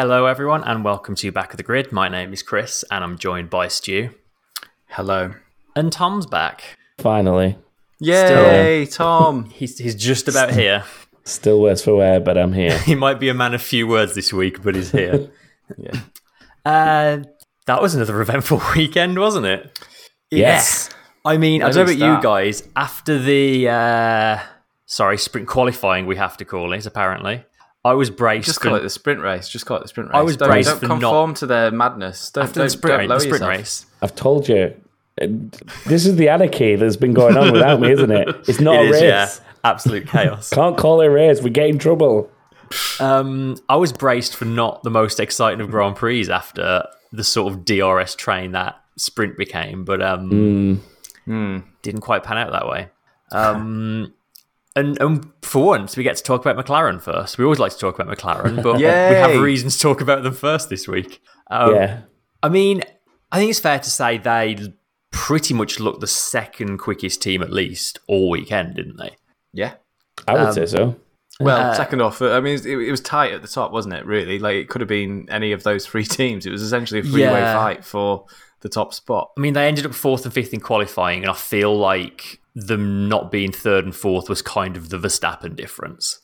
Hello, everyone, and welcome to Back of the Grid. My name is Chris, and I'm joined by Stu. Hello. And Tom's back. Finally. Yay, Tom. He's, he's just about here. Still worse for wear, but I'm here. He might be a man of few words this week, but he's here. yeah. Uh, that was another eventful weekend, wasn't it? Yes. I mean, I don't know about we you guys. After the uh, sorry sprint qualifying, we have to call it. Apparently, I was braced. Just for, call it the sprint race. Just call it the sprint race. I was don't, braced don't for conform to their madness. Don't, after don't, the sprint, don't race, lower the sprint race. I've told you. This is the anarchy that's been going on without me, isn't it? It's not It a is, race. yeah, absolute chaos. Can't call it a race. We get in trouble. Um, I was braced for not the most exciting of Grand Prix after the sort of DRS train that sprint became, but um, Hmm. didn't quite pan out that way. Um, and, and for once, we get to talk about McLaren first. We always like to talk about McLaren, but we have Yay. reason to talk about them first this week. Um, yeah. I mean, I think it's fair to say they pretty much looked the second quickest team at least all weekend, didn't they? Yeah. I would um, say so. Well, Uh, second off, I mean, it, it was tight at the top, wasn't it? Really, like it could have been any of those three teams. It was essentially a three-way Yeah. fight for the top spot. I mean, they ended up fourth and fifth in qualifying, and I feel like them not being third and fourth was kind of the Verstappen difference.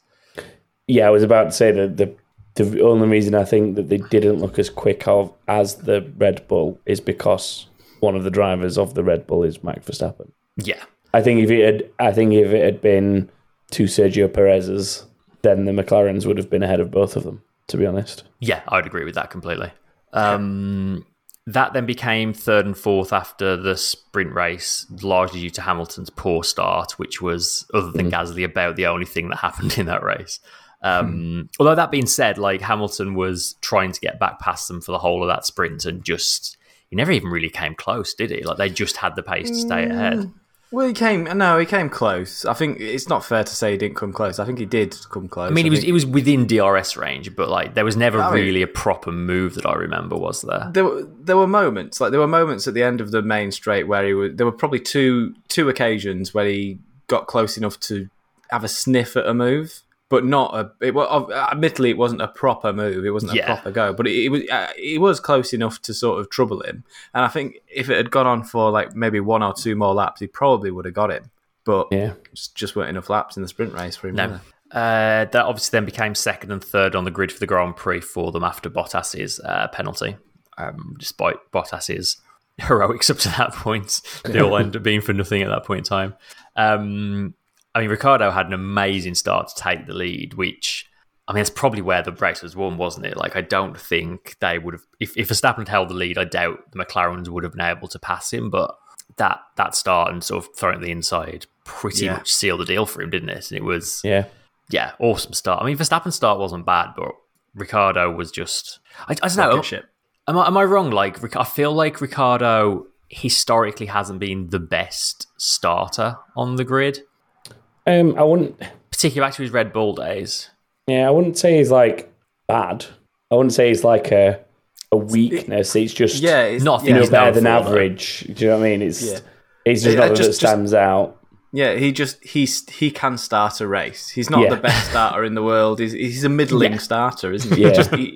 Yeah, I was about to say that the the only reason I think that they didn't look as quick of, as the Red Bull is because one of the drivers of the Red Bull is Max Verstappen. Yeah, I think if it had, I think if it had been two Sergio Perez's, then the McLarens would have been ahead of both of them. To be honest. yeah, I would agree with that completely. Um, that then became third and fourth after the sprint race, largely due to Hamilton's poor start, which was, other than mm-hmm. Gasly, about the only thing that happened in that race. Hmm. Um, Although that being said, like Hamilton was trying to get back past them for the whole of that sprint, and just he never even really came close, did he? Like they just had the pace to stay ahead. Mm. Well, he came. No, he came close. I think it's not fair to say he didn't come close. I think he did come close. I mean, he was think- he was within DRS range, but like there was never oh, I mean- really a proper move that I remember, was there? there were there were moments like there were moments at the end of the main straight where he was there were probably two two occasions where he got close enough to have a sniff at a move but not a it was admittedly it wasn't a proper move it wasn't a Yeah. proper go but it, it was uh, it was close enough to sort of trouble him and i think if it had gone on for like maybe one or two more laps he probably would have got him but Yeah. just, just weren't enough laps in the sprint race for him No. Uh, that obviously then became second and third on the grid for the Grand Prix for them after Bottas's uh, penalty. Um, despite Bottas's heroics up to that point, they all ended up being for nothing at that point in time. Um, I mean, Ricciardo had an amazing start to take the lead, which I mean, that's probably where the race was won, wasn't it? Like, I don't think they would have. If, if Verstappen had held the lead, I doubt the McLarens would have been able to pass him. But that that start and sort of throwing it the inside pretty Yeah. much sealed the deal for him, didn't it? And it was Yeah. yeah, awesome start. I mean, Verstappen's start wasn't bad, but Ricciardo was just. I, I don't know. Am I, am I wrong? Like, I feel like Ricciardo historically hasn't been the best starter on the grid, Um, I wouldn't. particularly back to his Red Bull days. Yeah, I wouldn't say he's like bad. I wouldn't say he's like a a weakness. It's just yeah it's, Nothing yeah, you know, he's better than for, though. average. Do you know what I mean? It's Yeah. it's just Yeah, not that just- it stands out. Yeah, he just he's he can start a race. He's not Yeah. the best starter in the world. He's, he's a middling Yeah. starter, isn't he? Yeah. Just, he,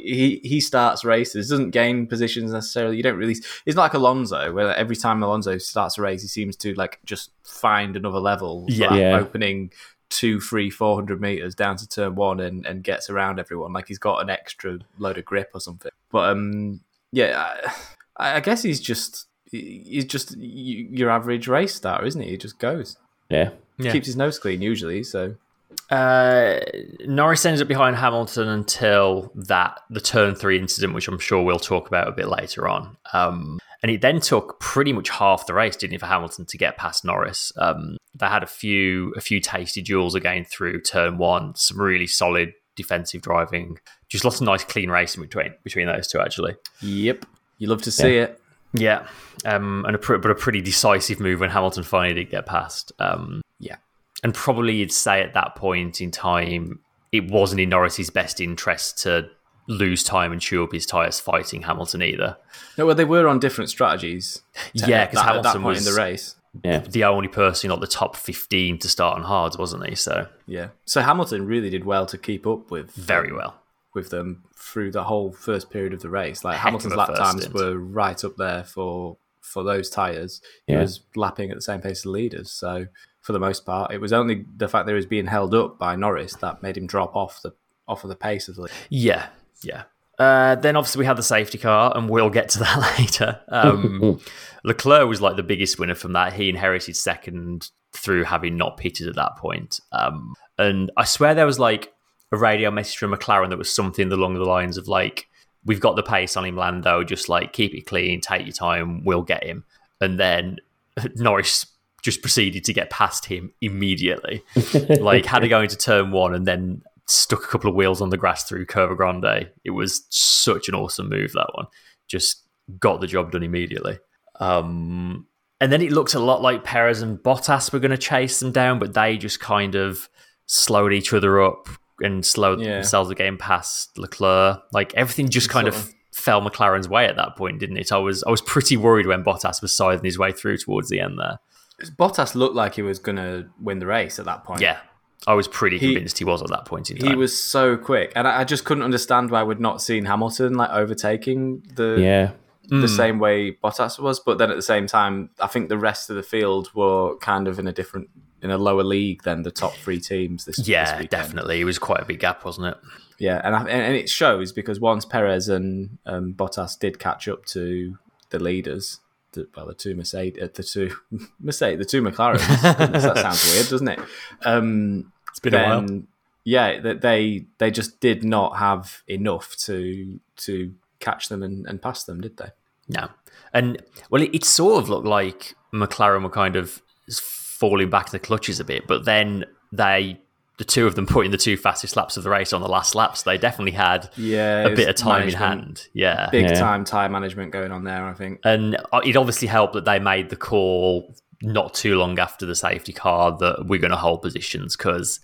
he he starts races, doesn't gain positions necessarily. You don't really. He's not like Alonso, where every time Alonso starts a race, he seems to like just find another level. Yeah. Yeah. opening two, three, four hundred meters down to turn one and and gets around everyone like he's got an extra load of grip or something. But um, yeah, I, I guess he's just he's just your average race starter, isn't he? He just goes Yeah. Yeah. keeps his nose clean usually. So Uh, Norris ended up behind Hamilton until that the turn three incident, which I'm sure we'll talk about a bit later on. Um, and it then took pretty much half the race, didn't it, for Hamilton to get past Norris? Um, they had a few a few tasty duels again through turn one, some really solid defensive driving, just lots of nice clean racing between between those two actually. yep, you love to see it. Yeah, um, and a pr- but a pretty decisive move when Hamilton finally did get past. Um, Yeah. and probably you'd say at that point in time, it wasn't in Norris's best interest to lose time and chew up his tyres fighting Hamilton either. No, well, they were on different strategies. Yeah, because that- at that Hamilton point was in the race. Yeah. the only person not the top fifteen to start on hards, wasn't he? So Yeah, so Hamilton really did well to keep up with very well. With them through the whole first period of the race. Like Heck Hamilton's lap times stint. were right up there for for those tires. He Yeah. was lapping at the same pace as the leaders. So for the most part, it was only the fact that he was being held up by Norris that made him drop off the off of the pace of the lead. Yeah, yeah. Uh, then obviously we had the safety car, and we'll get to that later. Um, Leclerc was like the biggest winner from that. He inherited second through having not pitted at that point. Um, and I swear there was like a radio message from McLaren that was something along the lines of like, "We've got the pace on him, Lando. Just like keep it clean, take your time. We'll get him." And then Norris just proceeded to get past him immediately. like had to go into turn one and then stuck a couple of wheels on the grass through Curva Grande. It was such an awesome move that one. Just got the job done immediately. Um, and then it looked a lot like Perez and Bottas were going to chase them down, but they just kind of slowed each other up and slowed Yeah. themselves again past Leclerc. Like everything just kind Sort of fell McLaren's way at that point, didn't it? I was I was pretty worried when Bottas was scything his way through towards the end there. Bottas looked like he was going to win the race at that point. Yeah, I was pretty He- convinced he was at that point in time. He was so quick, and I I just couldn't understand why we'd not seen Hamilton like overtaking the Yeah. The hmm. same way Bottas was. But then at the same time, I think the rest of the field were kind of in a different, in a lower league than the top three teams. This this Yeah, weekend. definitely. It was quite a big gap, wasn't it? Yeah, and I, and it shows because once Perez and um, Bottas did catch up to the leaders, the, well, the two Mercedes, uh, the two Mercedes, the two McLarens. that sounds weird, doesn't it? Um, It's been a while. yeah, that they they just did not have enough to to catch them and, and pass them, did they? No. And, well, it, it sort of looked like McLaren were kind of falling back in the clutches a bit, but then they, the two of them putting the two fastest laps of the race on the last laps, they definitely had Yeah, a bit of time in hand. Yeah. Big Yeah. time time management going on there. I think. And uh, it obviously helped that they made the call not too long after the safety car that we're going to hold positions because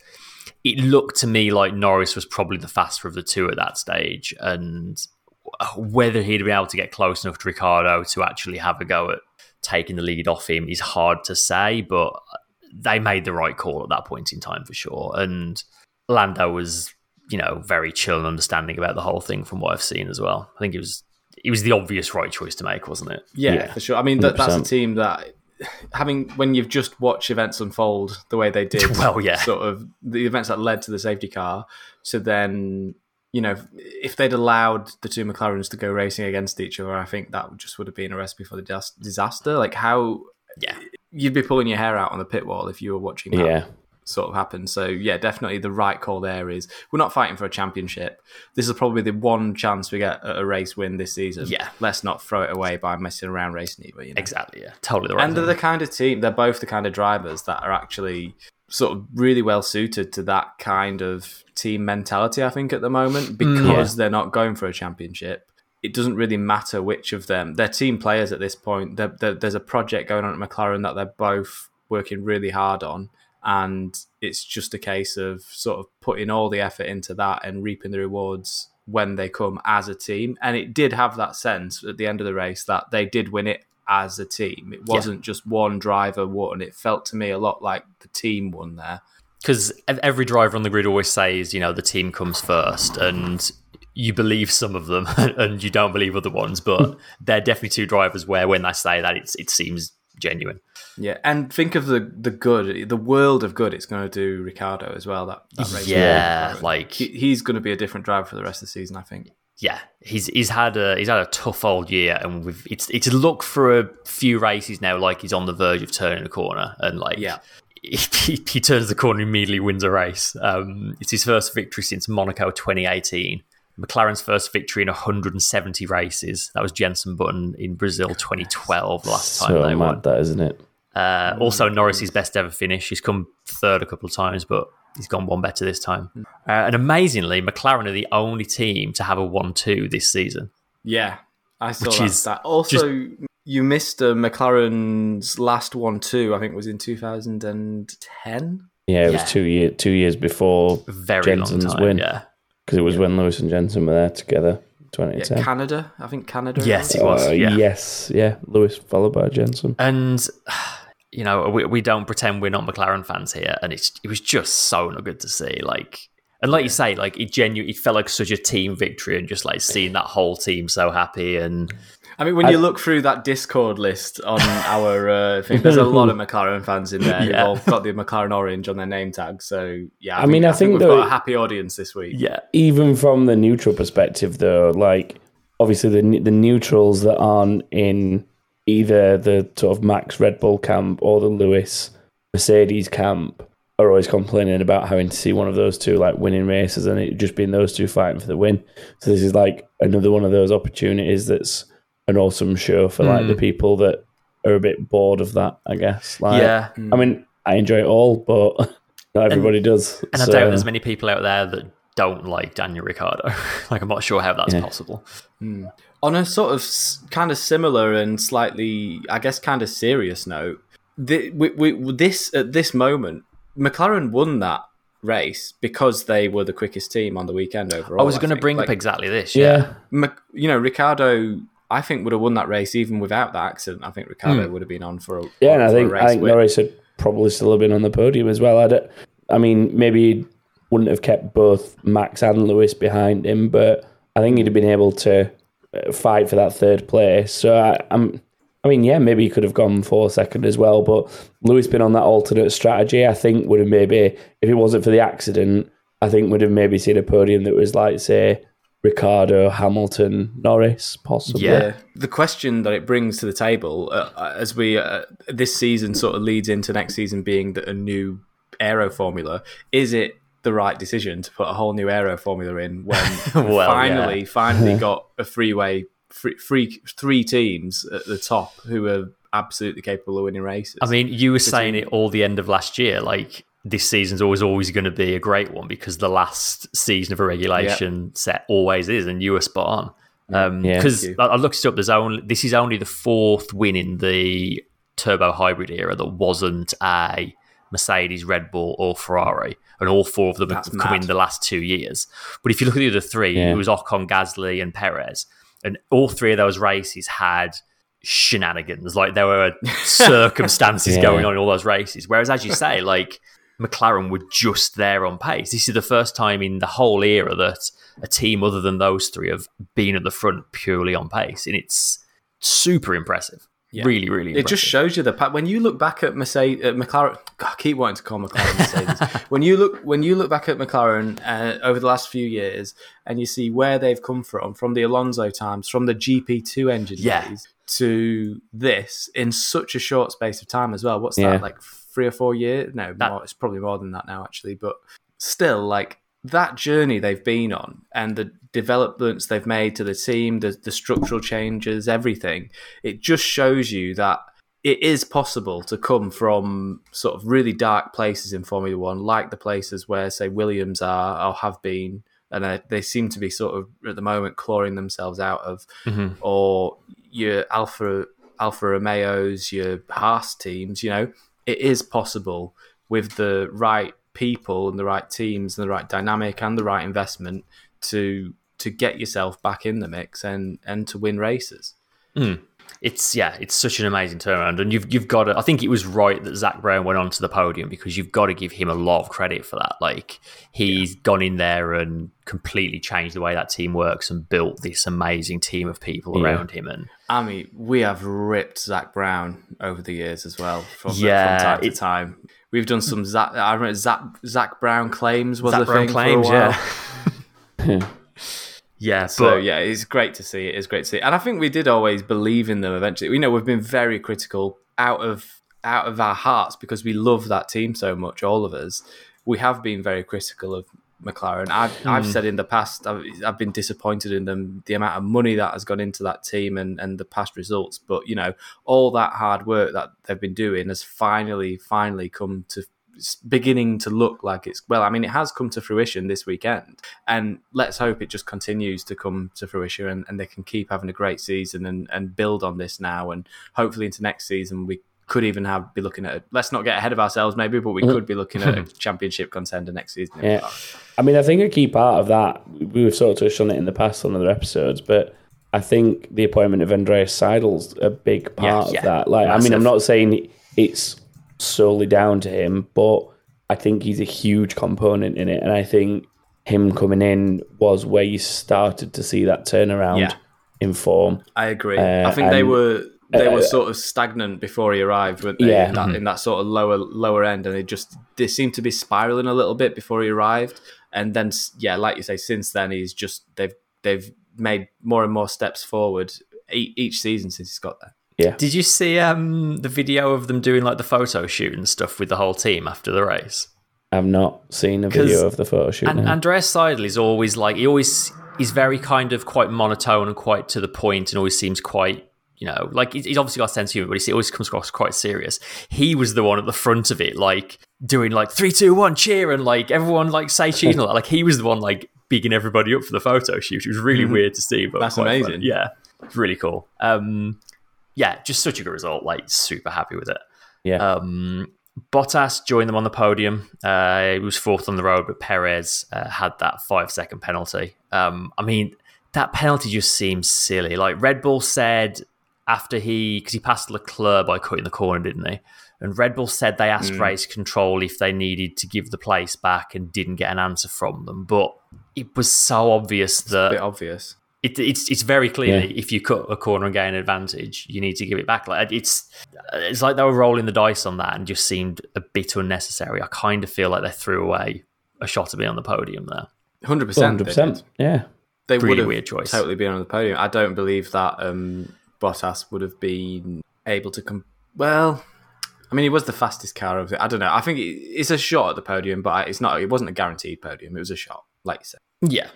it looked to me like Norris was probably the faster of the two at that stage. And whether he'd be able to get close enough to Ricciardo to actually have a go at taking the lead off him is hard to say, but they made the right call at that point in time for sure. And Lando was, you know, very chill and understanding about the whole thing from what I've seen as well. I think it was it was the obvious right choice to make, wasn't it? Yeah, Yeah, for sure. I mean, that, that's a team that having when you've just watched events unfold the way they did. Well, yeah. sort of the events that led to the safety car. So then, you know, if they'd allowed the two McLarens to go racing against each other, I think that just would have been a recipe for the dis- disaster. Like how Yeah. you'd be pulling your hair out on the pit wall if you were watching that Yeah. sort of happen. So yeah, definitely the right call there is we're not fighting for a championship. This is probably the one chance we get at a race win this season. Yeah. let's not throw it away by messing around racing either. You know? Exactly. Yeah. Totally the right. And they're the kind of team. They're both the kind of drivers that are actually sort of really well suited to that kind of team mentality. I think at the moment mm, because they're not going for a championship. It doesn't really matter which of them. They're team players at this point. They're, they're- there's a project going on at McLaren that they're both working really hard on, and it's just a case of sort of putting all the effort into that and reaping the rewards when they come as a team. And it did have that sense at the end of the race that they did win it as a team. It wasn't just one driver won. It felt to me a lot like the team won there. Because every driver on the grid always says, you know, the team comes first, and you believe some of them, and you don't believe other ones. But hmm. they're definitely two drivers where, when they say that, it's it seems genuine. Yeah, and think of the the good, the world of good it's going to do Ricciardo as well. That, that race. Yeah, like He, he's going to be a different driver for the rest of the season, I think. yeah, he's he's had a he's had a tough old year, and we've it's it's looked for a few races now like he's on the verge of turning a corner, and like Yeah. He, he turns the corner and immediately wins a race. Um, it's his first victory since Monaco 2018. McLaren's first victory in 170 races. That was Jenson Button in Brazil 2012, the last time So they mad won. that, isn't it? Uh, also, Norris's best ever finish. He's come third a couple of times, but he's gone one better this time. Uh, and amazingly, McLaren are the only team to have a 1 2 this season. Yeah, I saw Which that. is stat. Also, you missed uh, McLaren's last one too. I think was in 2010. Yeah, it Yeah. was two year two years before Very Jenson's long time. win Yeah. because it was when Lewis and Jenson were there together. Yeah, 2010. Canada. I think Canada. Yes, it was. Uh, yeah. Yes, yeah. Lewis followed by Jenson. And you know, we, we don't pretend we're not McLaren fans here, and it's it was just so not good to see. Like, And like you say, like it genuinely it felt like such a team victory, and just like seeing that whole team so happy. And I mean, when you look through that Discord list on our uh, thing, there's a lot of McLaren fans in there. Yeah. They've all got the McLaren orange on their name tag. So yeah, I mean, I think we've though- got a happy audience this week. yeah, even from the neutral perspective, though, like obviously the the neutrals that aren't in either the sort of Max Red Bull camp or the Lewis Mercedes camp are always complaining about having to see one of those two like winning races and it just being those two fighting for the win. So this is like another one of those opportunities that's an awesome show for like the hmm. people that are a bit bored of that, I guess. Like, yeah. I mean, I enjoy it all, but not everybody does. And I doubt there's many people out there that don't like Daniel Ricciardo. like I'm not sure how that's Yeah. possible. Hmm. On a sort of s- kind of similar and slightly, I guess, kind of serious note, the, we, we, this at this moment, McLaren won that race because they were the quickest team on the weekend overall. I was going to bring Like, up exactly this. yeah. Yeah. Mc- you know, Ricciardo, I think would have won that race even without that accident. I think Ricciardo would have been on for a Yeah, and I think I think win. Norris had probably still have been on the podium as well. I, don't, I mean, maybe he wouldn't have kept both Max and Lewis behind him, but I think he'd have been able to uh, fight for that third place. So I, I'm, I mean, yeah, maybe he could have gone for second as well. But Lewis been on that alternate strategy. I think would have maybe, if it wasn't for the accident, I think would have maybe seen a podium that was like, say, Ricciardo, Hamilton, Norris, possibly. Yeah. The question that it brings to the table uh, as we uh, this season sort of leads into next season being the, a new aero formula, is it the right decision to put a whole new aero formula in when Well, finally, finally got a freeway, free, free, three teams at the top who are absolutely capable of winning races? I mean, you were saying it all the end of last year. Like this season's always always going to be a great one because the last season of a regulation set always is, and you were spot on. Um, because Thank you. I, I looked it up. There's only this is only the fourth win in the turbo hybrid era that wasn't a Mercedes, Red Bull, or Ferrari, and all four of them That's have come in the last two years. But if you look at the other three, Yeah. it was Ocon, Gasly, and Perez, and all three of those races had shenanigans. Like there were circumstances Yeah. going on in all those races. Whereas, as you say, like McLaren were just there on pace. This is the first time in the whole era that a team other than those three have been at the front purely on pace, and it's super impressive. Really, really. It just shows you the pa- when you look back at Mercedes, at McLaren. God, I keep wanting to call McLaren Mercedes. when you look when you look back at McLaren uh, over the last few years, and you see where they've come from, from the Alonso times, from the GP two engine Yeah. days to this in such a short space of time as well. What's Yeah. that like three or four years? No, That- more, it's probably more than that now actually. But still, like that journey they've been on and the developments they've made to the team, the, the structural changes, everything, it just shows you that it is possible to come from sort of really dark places in Formula One, like the places where, say, Williams are or have been, and they seem to be sort of at the moment clawing themselves out of, Mhm. or your Alpha Alfa Romeos, your Haas teams. You know, it is possible with the right people and the right teams and the right dynamic and the right investment to to get yourself back in the mix and and to win races. Hmm. It's yeah, it's such an amazing turnaround, and you've you've got to. I think it was right that Zak Brown went onto the podium because you've got to give him a lot of credit for that. Like he's gone in there and completely changed the way that team works and built this amazing team of people Yeah. around him. And I mean, we have ripped Zak Brown over the years as well from, Yeah, from time to it- time. We've done some Zach. I remember Zach Zak Brown claims was Zach a Brown thing claims, for a while. yeah, yeah. So but yeah, it's great to see. It is great to see, and I think we did always believe in them. Eventually, we know we've been very critical out of out of our hearts because we love that team so much. All of us, we have been very critical of McLaren. I've I've hmm. said in the past, I've, I've been disappointed in them, the amount of money that has gone into that team and and the past results. But you know, all that hard work that they've been doing has finally finally come to beginning to look like it's well i mean it has come to fruition this weekend and let's hope it just continues to come to fruition and, and they can keep having a great season and, and build on this now and hopefully into next season we could even have be looking at let's not get ahead of ourselves maybe but we mm. could be looking at a championship contender next season Yeah. I mean, I think a key part of that, we've sort of touched on it in the past on other episodes, but I think the appointment of Andreas Seidl's a big part yeah. of that. Like, I mean, I'm not saying it's solely down to him, but I think he's a huge component in it. And I think him coming in was where you started to see that turnaround Yeah. in form. I agree. Uh, I think they were they were uh, sort of stagnant before he arrived, weren't they? Yeah. In that, in that sort of lower lower end, and they just they seemed to be spiraling a little bit before he arrived, and then yeah, like you say, since then he's just they've they've made more and more steps forward e- each season since he's got there. Did you see um, the video of them doing like the photo shoot and stuff with the whole team after the race? I've not seen a video of the photo shoot. And now. Andreas Seidl is always like he always he's very kind of quite monotone and quite to the point, and always seems quite you know like he's he's obviously got a sense of humor, but he always comes across quite serious. He was the one at the front of it, like doing like three, two, one, cheer, and like everyone like say cheese and all that. Like he was the one like bigging everybody up for the photo shoot. It was really weird to see, but That's quite fun. amazing. Yeah, it's really cool. Um, yeah, just such a good result. Like super happy with it. yeah, Um, Bottas joined them on the podium. Uh, he was fourth on the road, but Perez uh, had that five second penalty. Um, I mean, that penalty just seems silly. Like Red Bull said after he, because he passed Leclerc by cutting the corner, didn't he? And Red Bull said they asked race control if they needed to give the place back and didn't get an answer from them. But it was so obvious A that bit obvious. It, it's it's very clearly Yeah. if you cut a corner and gain an advantage, you need to give it back. Like it's it's like they were rolling the dice on that and just seemed a bit unnecessary. I kind of feel like they threw away a shot to be on the podium there. Hundred percent. hundred percent. Yeah, They Really would have weird choice. totally been on the podium. I don't believe that um, Bottas would have been able to come. Well, I mean, he was the fastest car of it. I don't know. I think it, it's a shot at the podium, but it's not. It wasn't a guaranteed podium. It was a shot, like you said. Yeah.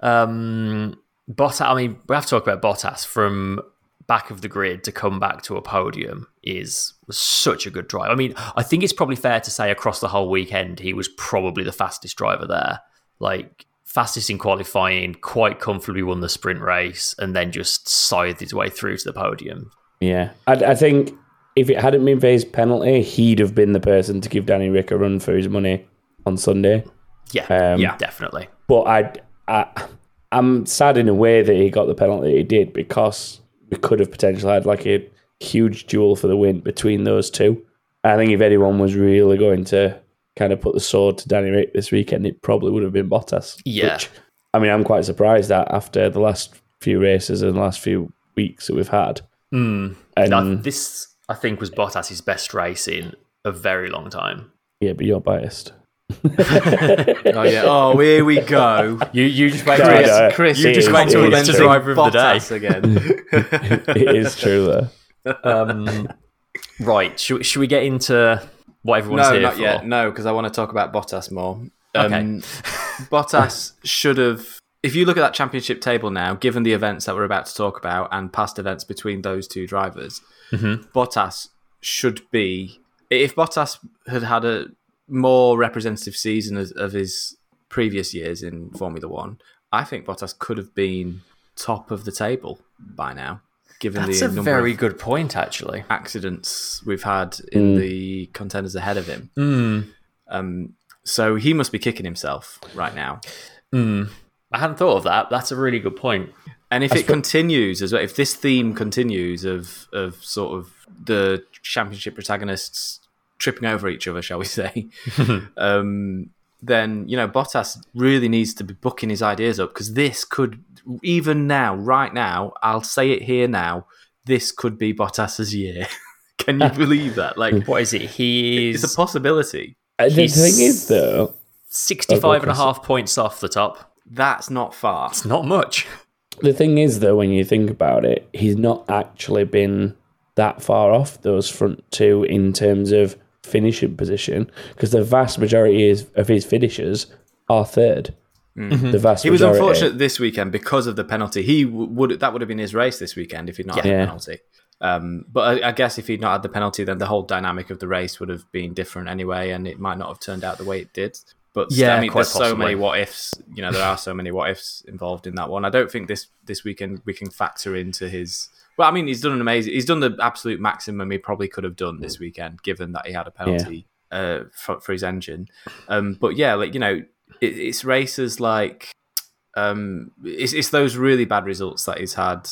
Um, Bottas. I mean, we have to talk about Bottas from back of the grid to come back to a podium is such a good drive. I mean, I think it's probably fair to say across the whole weekend he was probably the fastest driver there. Like fastest in qualifying, quite comfortably won the sprint race, and then just scythed his way through to the podium. yeah. I, I think if it hadn't been for his penalty, he'd have been the person to give Danny Rick a run for his money on Sunday. Yeah, Um, yeah, definitely. But I, I, I'm sad in a way that he got the penalty he did because we could have potentially had like a huge duel for the win between those two. I think if anyone was really going to kind of put the sword to Danny Rick this weekend, it probably would have been Bottas. Yeah. Which, I mean, I'm quite surprised that after the last few races and the last few weeks that we've had. Mm. And this, I think, was Bottas's best race in a very long time. yeah, but you're biased. Oh yeah. Oh, here we go. You, you just wait No, till no, Chris, you just is wait till mentioning it's the driver of the day. Again. it is true though. Um, right. Should, should we get into what everyone's no, here not for? yet. No, because I want to talk about Bottas more. Okay. Um, Bottas should have. If you look at that championship table now, given the events that we're about to talk about and past events between those two drivers, Mhm. Bottas should be. If Bottas had had a more representative season of, of his previous years in Formula One, I think Bottas could have been top of the table by now. Given That's the a number very of good point, actually. accidents we've had in the contenders ahead of him. Mm. Um, so he must be kicking himself right now. Mm. I hadn't thought of that. That's a really good point. And if it continues as well, if this theme continues of of sort of the championship protagonists tripping over each other, shall we say, um, then you know Bottas really needs to be booking his ideas up because this could even now, right now, I'll say it here now, this could be Bottas's year. Can you believe that? Like, What is it? He it's is a possibility. Uh, The He's- thing is though, 65 and a half points off the top. That's not far. It's not much. The thing is, though, when you think about it, he's not actually been that far off those front two in terms of finishing position because the vast majority is, of his finishers are third. The vast He was majority. unfortunate this weekend because of the penalty. He w- would that would have been his race this weekend if he'd not had the penalty. Um, but I, I guess if he'd not had the penalty, then the whole dynamic of the race would have been different anyway, and it might not have turned out the way it did. But Yeah, I mean, quite there's so many what ifs. You know, there are so many what ifs involved in that one. I don't think this this weekend we can factor into his. Well, I mean, he's done an amazing. He's done the absolute maximum he probably could have done this weekend, given that he had a penalty uh, for, for his engine. Um, but yeah, like you know, it, it's races like um, it's, it's those really bad results that he's had.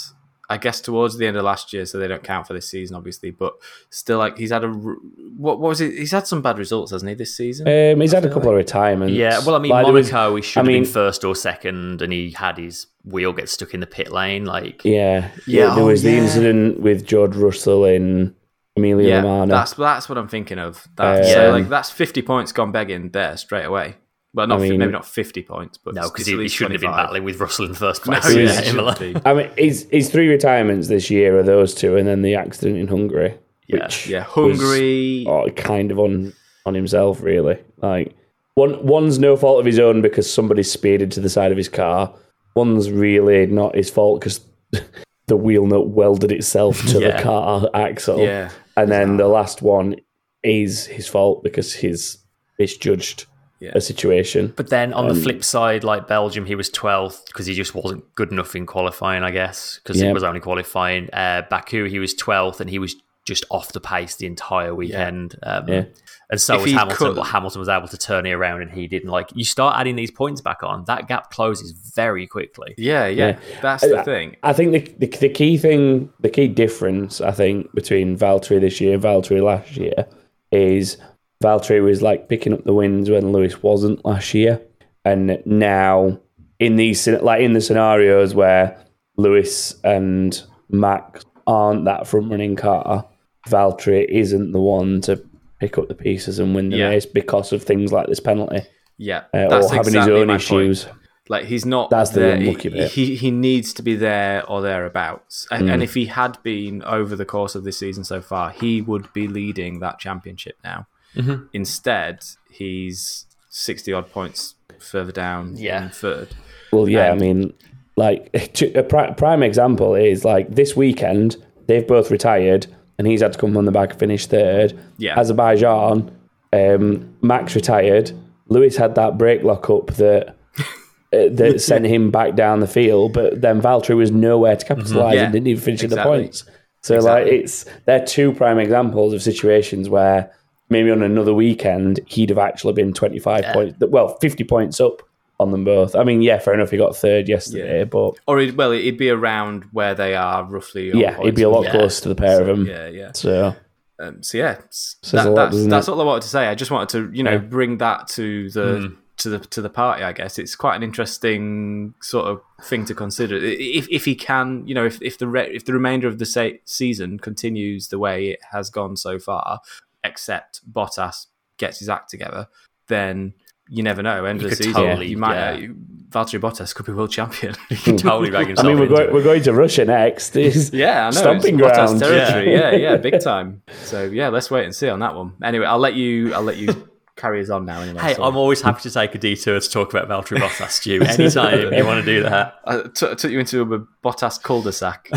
I I guess towards the end of last year, so they don't count for this season, obviously. But still, like he's had a r- what, what was it? He's had some bad results, hasn't he, this season? Um, he's had a couple of retirements. Yeah, well, I mean, Like, there was- Monaco, he should I have mean- been first or second, and he had his wheel get stuck in the pit lane. Like, Yeah, Yeah, There oh, was the yeah. incident with George Russell in Emilia yeah, Romagna. that's that's what I'm thinking of. That, Um, so like that's 50 points gone begging there straight away. Well, not I fi- mean- maybe not 50 points, but no, because he, he shouldn't have been battling with Russell in the first place. yeah, Yeah, it Imola. shouldn't be. I mean, his his three retirements this year are those two, and then the accident in Hungary, Yeah. which Yeah, was, Hungary. oh, kind of on on himself, really. Like one one's no fault of his own because somebody speeded to the side of his car. One's really not his fault because the wheel nut welded itself to Yeah. the car axle. Yeah, and then the last one is his fault because he's misjudged Yeah. a situation. But then on the Um, flip side, like Belgium, he was 12th because he just wasn't good enough in qualifying, I guess, because Yeah. it was only qualifying. Uh, Baku, he was 12th and he was just off the pace the entire weekend. Um, Yeah. And so If was Hamilton, could- but Hamilton was able to turn it around and he didn't. Like, you start adding these points back on, that gap closes very quickly. yeah, yeah. Yeah. That's the I- thing. I think the, the the key thing, the key difference, I think, between Valtteri this year and Valtteri last year is Valtteri was like picking up the wins when Lewis wasn't last year, and now in these like in the scenarios where Lewis and Max aren't that front running car, Valtteri isn't the one to pick up the pieces and win the Yeah. race because of things like this penalty Yeah, uh, that's or having exactly his own issues. Point. Like he's not. That's the unlucky he, bit. he he needs to be there or thereabouts. And, Mm. and if he had been over the course of this season so far, he would be leading that championship now. Mhm. Instead, he's sixty odd points further down Yeah. in third. Well, yeah, And- I mean, like a pri- prime example is like this weekend they've both retired, and he's had to come on the back and finish third. Yeah. Azerbaijan, um, Max retired. Lewis had that brake lock up that. uh, that sent him back down the field, but then Valtteri was nowhere to capitalise Mm-hmm. Yeah, and didn't even finish at the points. So Exactly. like it's they're two prime examples of situations where maybe on another weekend he'd have actually been twenty five points, well fifty points up on them both. I mean, yeah, fair enough. He got third yesterday, but Or he'd, well, it'd be around where they are roughly. yeah, he'd be a lot Yeah. closer to the pair of them. Yeah, yeah. So Um, so yeah, that- lot, that's, that's it? all I wanted to say. I just wanted to, you know, Yeah. bring that to the Hmm. to the to the party. I guess it's quite an interesting sort of thing to consider. If if he can, you know, if if the re- if the remainder of the se- season continues the way it has gone so far, except Bottas gets his act together, then you never know. End He of the season, totally, you might. yeah. Uh, Valtteri Bottas could be world champion. He can totally bag I mean, we're into going, it. we're going to Russia next. It's Yeah, I know. Stomping it's Bottas ground. territory. Yeah. Yeah. yeah, big time. So yeah, let's wait and see on that one. Anyway, I'll let you. I'll let you carry us on now. Anyway, Hey, So, I'm always happy to take a detour to talk about Valtteri Bottas, Stu. Anytime you want to do that. I took took you into a Bottas cul-de-sac.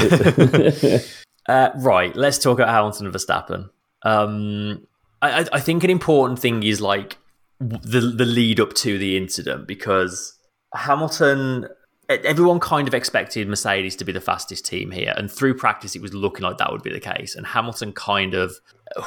Uh, right, let's talk about Hamilton and Verstappen. Um, I, I- think an important thing is like the the lead up to the incident because Hamilton, everyone kind of expected Mercedes to be the fastest team here, and through practice it was looking like that would be the case. And Hamilton kind of,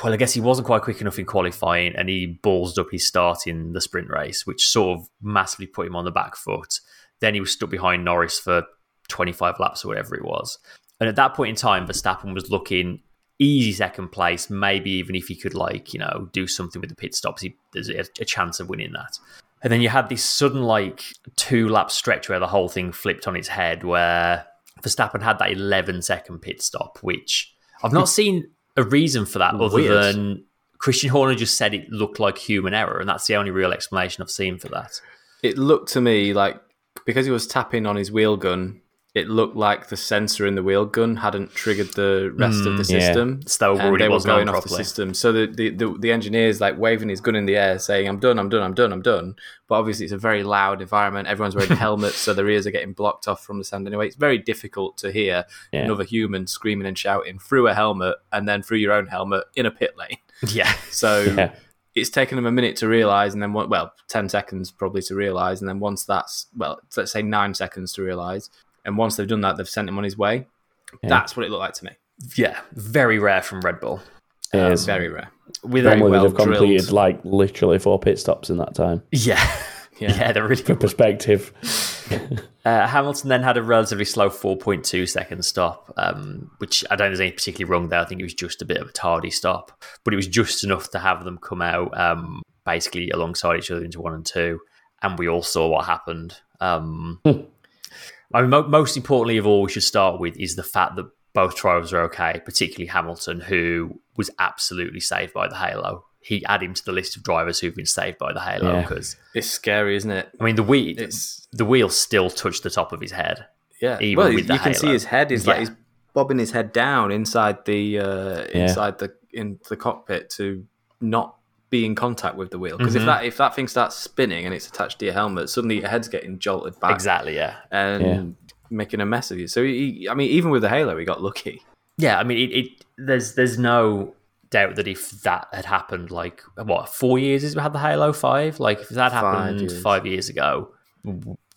well, I guess he wasn't quite quick enough in qualifying, and he ballsed up his start in the sprint race, which sort of massively put him on the back foot. Then he was stuck behind Norris for 25 laps or whatever it was. And at that point in time, Verstappen was looking easy second place. Maybe even if he could, like, you know, do something with the pit stops, he, there's a, a chance of winning that. And then you had this sudden, like, two lap stretch where the whole thing flipped on its head, where Verstappen had that 11 second pit stop, which I've not seen a reason for that other Weird. than Christian Horner just said it looked like human error. And that's the only real explanation I've seen for that. it looked to me like because he was tapping on his wheel gun, it looked like the sensor in the wheel gun hadn't triggered the rest of the hmm, yeah. system. So and already they were going on off the system. So the, the, the, the engineer's like waving his gun in the air, saying, "I'm done, I'm done, I'm done, I'm done." But obviously, it's a very loud environment. Everyone's wearing helmets, so their ears are getting blocked off from the sound anyway. It's very difficult to hear Yeah. another human screaming and shouting through a helmet and then through your own helmet in a pit lane. Yeah. So Yeah. it's taken them a minute to realize, and then well, ten seconds probably to realize, and then once that's well, let's say nine seconds to realize, and once they've done that, they've sent him on his way. That's what it looked like to me. Yeah. Very rare from Red Bull. It is. Very rare. With Very well they've completed drilled. like literally four pit stops in that time. yeah. Yeah. Yeah, they're really For perspective, Uh, Hamilton then had a relatively slow 4.2 second stop, um, which I don't think there's any particularly wrong there. I think it was just a bit of a tardy stop, but it was just enough to have them come out um, basically alongside each other into one and two. And we all saw what happened. Um, I mean, mo- most importantly of all, we should start with is the fact that both drivers are okay, particularly Hamilton, who was absolutely saved by the halo. He add him to the list of drivers who've been saved by the halo Yeah. because It's scary, isn't it? I mean the wheel It's the wheel still touched the top of his head. yeah. Even well, with you the can see his head is like he's bobbing his head down inside the uh, Yeah. inside the in the cockpit to not be in contact with the wheel. Because Mhm. if that if that thing starts spinning and it's attached to your helmet, suddenly your head's getting jolted back Exactly, yeah. and Yeah. making a mess of you. So he, I mean, even with the halo, he got lucky. Yeah, I mean, it, it there's there's no doubt that if that had happened, like what four years since we had the Halo Five, like if that Five happened years. five years ago,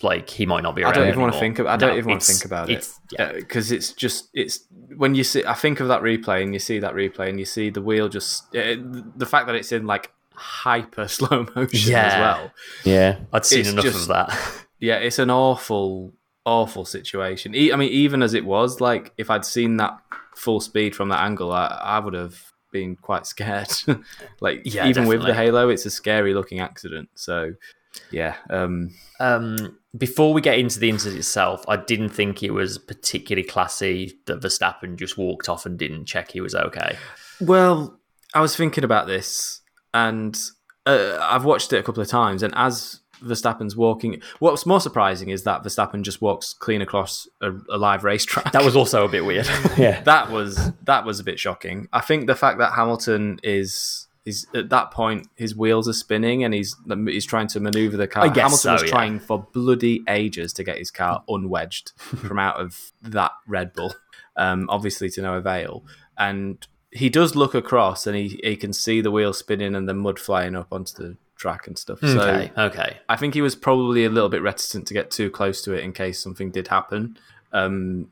like he might not be I don't even want to think. Of, I don't No, even want to think about it it's- Yeah, because it's just it's when you see. I think of that replay and you see that replay and you see the wheel just it, the fact that it's in like hyper slow motion as well. yeah. I'd seen enough just- of that. Yeah, it's an awful, awful situation. E- I mean, even as it was, like if I'd seen that full speed from that angle, I, I would have been quite scared. like Yeah, even with the halo, it's a scary looking accident. So yeah, um, Um, before we get into the incident itself, I didn't think it was particularly classy that Verstappen just walked off and didn't check he was okay. Well, I was thinking about this, and uh, I've watched it a couple of times. And as Verstappen's walking, what's more surprising is that Verstappen just walks clean across a, a live racetrack. That was also a bit weird. Yeah. that was that was a bit shocking. I think the fact that Hamilton is is at that point his wheels are spinning and he's he's trying to maneuver the car. I guess Hamilton so, was yeah. trying for bloody ages to get his car unwedged from out of that Red Bull, um, obviously to no avail. And he does look across and he, he can see the wheel spinning and the mud flying up onto the track and stuff. So okay, okay. I think he was probably a little bit reticent to get too close to it in case something did happen. Um,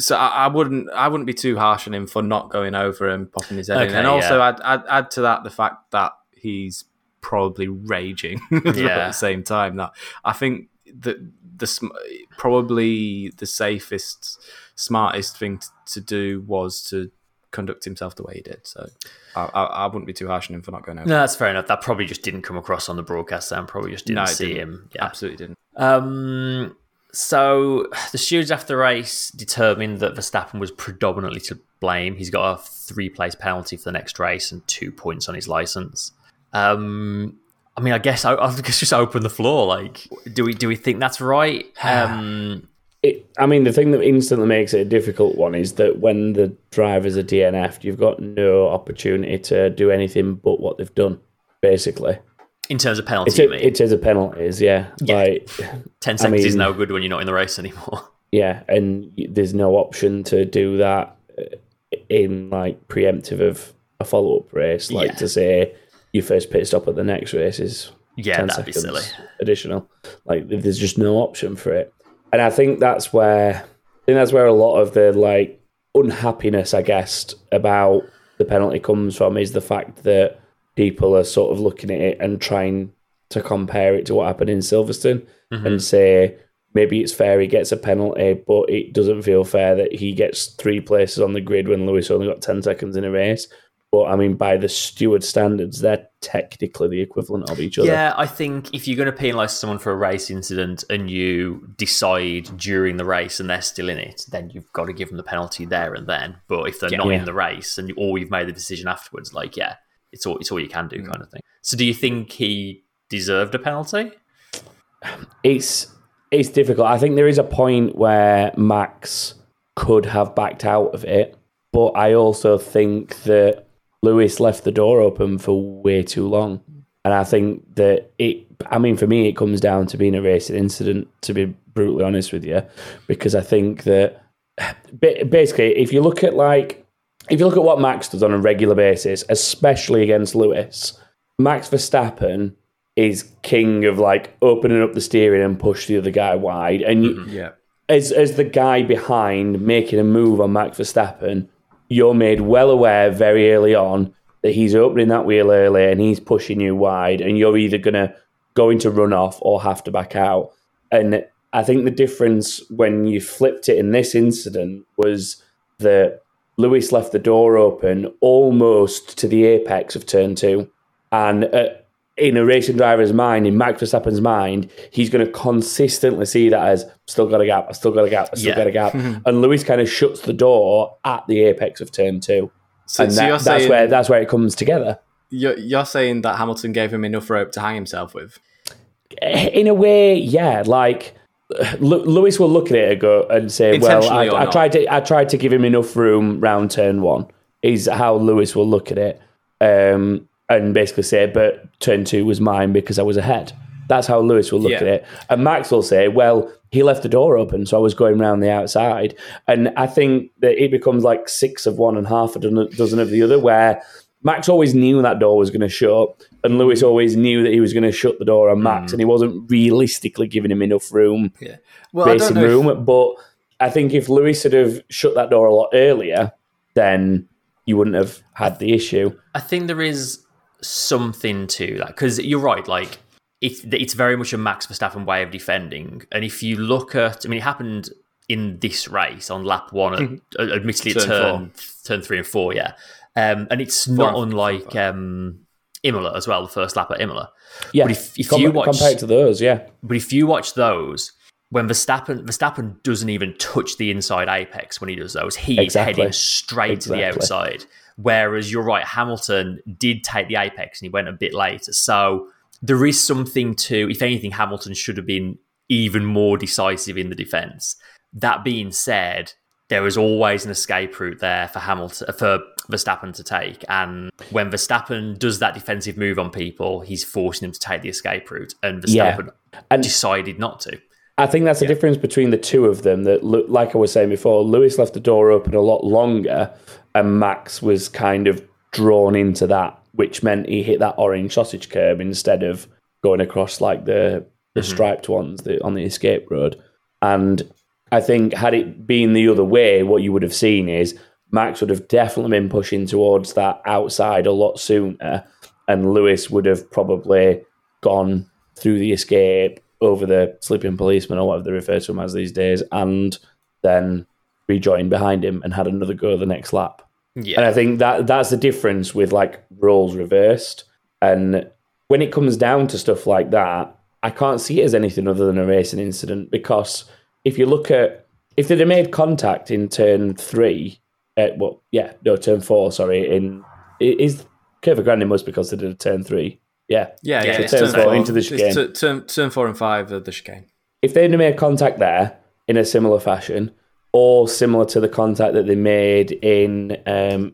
so I, I wouldn't I wouldn't be too harsh on him for not going over and popping his head in. And also yeah. I'd, I'd add to that the fact that he's probably raging Yeah. at the same time. That I think that the probably the safest, smartest thing t- to do was to conduct himself the way he did. So I, I, I wouldn't be too harsh on him for not going over. No, that's fair enough. That probably just didn't come across on the broadcast and probably just didn't No, see didn't. him. Yeah. Absolutely didn't. Um, so the stewards after the race determined that Verstappen was predominantly to blame. He's got a three-place penalty for the next race and two points on his license. Um, I mean, I guess I, I guess just open the floor. Like, do we do we think that's right? Um, It, I mean, the thing that instantly makes it a difficult one is that when the drivers are DNF'd, you've got no opportunity to do anything but what they've done, basically. In terms of penalty, It's you a, mean? it is a penalties, yeah. Yeah. Like, Ten seconds is mean- no good when you're not in the race anymore. yeah, and there's no option to do that uh, in like preemptive of a follow up race. Like Yeah. to say your first pit stop at the next race is Yeah, 10 that'd be seconds silly. additional. Like there's just no option for it. And I think that's where I think that's where a lot of the like unhappiness, I guess, about the penalty comes from is the fact that people are sort of looking at it and trying to compare it to what happened in Silverstone Mm-hmm. and say maybe it's fair he gets a penalty, but it doesn't feel fair that he gets three places on the grid when Lewis only got ten seconds in a race. But I mean, by the steward standards, they're technically the equivalent of each other. Yeah, I think if you're going to penalise someone for a race incident and you decide during the race and they're still in it, then you've got to give them the penalty there and then. But if they're not Yeah. in the race and you, or you've made the decision afterwards, like yeah, it's all it's all you can do, hmm. kind of thing. So, do you think he deserved a penalty? it's it's difficult. I think there is a point where Max could have backed out of it, but I also think that Lewis left the door open for way too long, and I think that it. I mean, for me, it comes down to being a racing incident. To be brutally honest with you, because I think that basically, if you look at like if you look at what Max does on a regular basis, especially against Lewis, Max Verstappen is king of like opening up the steering and push the other guy wide. And you, Yeah. as as the guy behind making a move on Max Verstappen, you're made well aware very early on that he's opening that wheel early and he's pushing you wide, and you're either gonna go into run off or have to back out. And I think the difference when you flipped it in this incident was that Lewis left the door open almost to the apex of turn two. And uh, in a racing driver's mind, in Max Verstappen's mind, he's going to consistently see that as still got a gap, I still got a gap, I still Yeah. got a gap. and Lewis kind of shuts the door at the apex of turn two. So, and so that- that's saying where that's where it comes together. you're, you're saying that Hamilton gave him enough rope to hang himself with. in a way, yeah. Like Lewis will look at it and go and say, "Well, I, I tried to, I tried to give him enough room round turn one." Is how Lewis will look at it, um, and basically say, "But turn two was mine because I was ahead." That's how Lewis will look Yeah. at it, and Max will say, "Well, he left the door open, so I was going round the outside." And I think that it becomes like six of one and half a dozen dozen of the other, where Max always knew that door was going to shut, and Lewis mm. always knew that he was going to shut the door on mm. Max, and he wasn't realistically giving him enough room, Yeah. Well, I racing if- room. But I think if Lewis had have shut that door a lot earlier, then you wouldn't have had the issue. I think there is something to that because you're right. Like it's it's very much a Max Verstappen way of defending, and if you look at, I mean, it happened in this race on lap one, at, mm-hmm. admittedly at Turn turn turn three and four, yeah, um, and it's not unlike um, Imola as well, the first lap at Imola. Yeah, But if- if Com- you watch- compared to those, yeah, But if you watch those, when Verstappen Verstappen doesn't even touch the inside apex when he does those, he Exactly. is heading straight to the outside. Whereas you're right, Hamilton did take the apex and he went a bit later. So there is something to, if anything, Hamilton should have been even more decisive in the defence. That being said, there is always an escape route there for Hamilton for Verstappen to take. And when Verstappen does that defensive move on people, he's forcing them to take the escape route. And Yeah. Verstappen And- decided not to. I think that's the difference between the two of them. That, like I was saying before, Lewis left the door open a lot longer, and Max was kind of drawn into that, which meant he hit that orange sausage curb instead of going across like the the mm-hmm. striped ones that, on the escape road. And I think had it been the other way, what you would have seen is Max would have definitely been pushing towards that outside a lot sooner, and Lewis would have probably gone through the escape over the sleeping policeman or whatever they refer to him as these days, and then rejoined behind him and had another go the next lap. Yeah. And I think that that's the difference with like roles reversed. And when it comes down to stuff like that, I can't see it as anything other than a racing incident because if you look at if they'd have made contact in turn three, uh, well, yeah, no, turn four, sorry, in is it is Curva Grande must because they did a turn three. Yeah. Yeah, yeah. So it's turn turn four into the chicane. tu- turn, turn four and five of the chicane. if they'd have made contact there in a similar fashion, or similar to the contact that they made in um,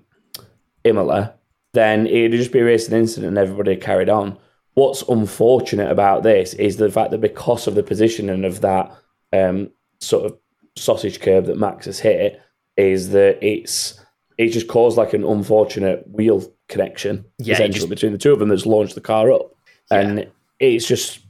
Imola, then it'd just be a racing incident and everybody carried on. What's unfortunate about this is the fact that because of the positioning of that um, sort of sausage curve that Max has hit, is that it's it's just caused like an unfortunate wheel connection Yeah, essentially just- between the two of them that's launched the car up, and it's just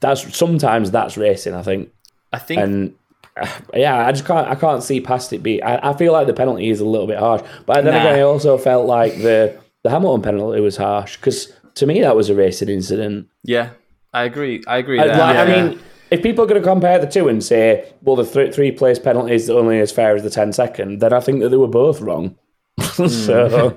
that's sometimes that's racing. I think I think and uh, yeah, I just can't. I can't see past it. Be I, I feel like the penalty is a little bit harsh, but then Nah. again, I also felt like the the Hamilton penalty was harsh because to me that was a racing incident. Yeah, I agree. I agree. There. like, I Yeah. mean, if people are going to compare the two and say, well, the th- three place penalty is only as fair as the 10 second, then I think that they were both wrong. so,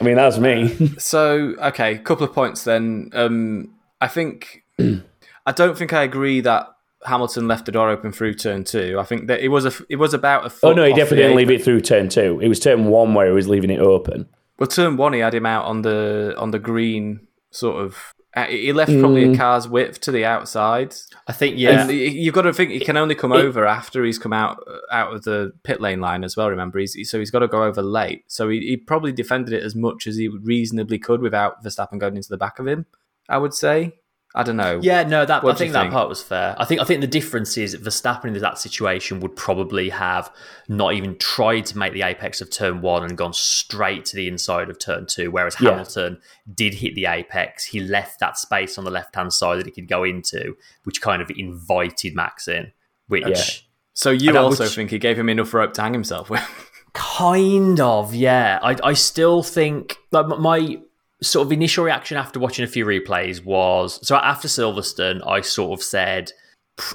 I mean, that's me. So, okay, a couple of points then. Um, I think I don't think I agree that Hamilton left the door open through turn two. I think that it was a it was about a oh no, he definitely didn't leave it through turn two. It was turn one where he was leaving it open. Well, turn one, he had him out on the on the green, sort of. Uh, He left probably Mm. a car's width to the outside. I think yeah. And you've got to think he can only come over after he's come out uh, out of the pit lane line as well. Remember, he's, so he's got to go over late. So he, he probably defended it as much as he reasonably could without Verstappen going into the back of him. I would say. I don't know. Yeah, no, that I What do you think that think? part was fair. I think I think the difference is Verstappen in that situation would probably have not even tried to make the apex of turn one and gone straight to the inside of turn two, whereas Yeah. Hamilton did hit the apex. He left that space on the left hand side that he could go into, which kind of invited Max in. Which Yeah. So you also which- think he gave him enough rope to hang himself with? Kind of, yeah. I I still think like my sort of initial reaction after watching a few replays was so after Silverstone, I sort of said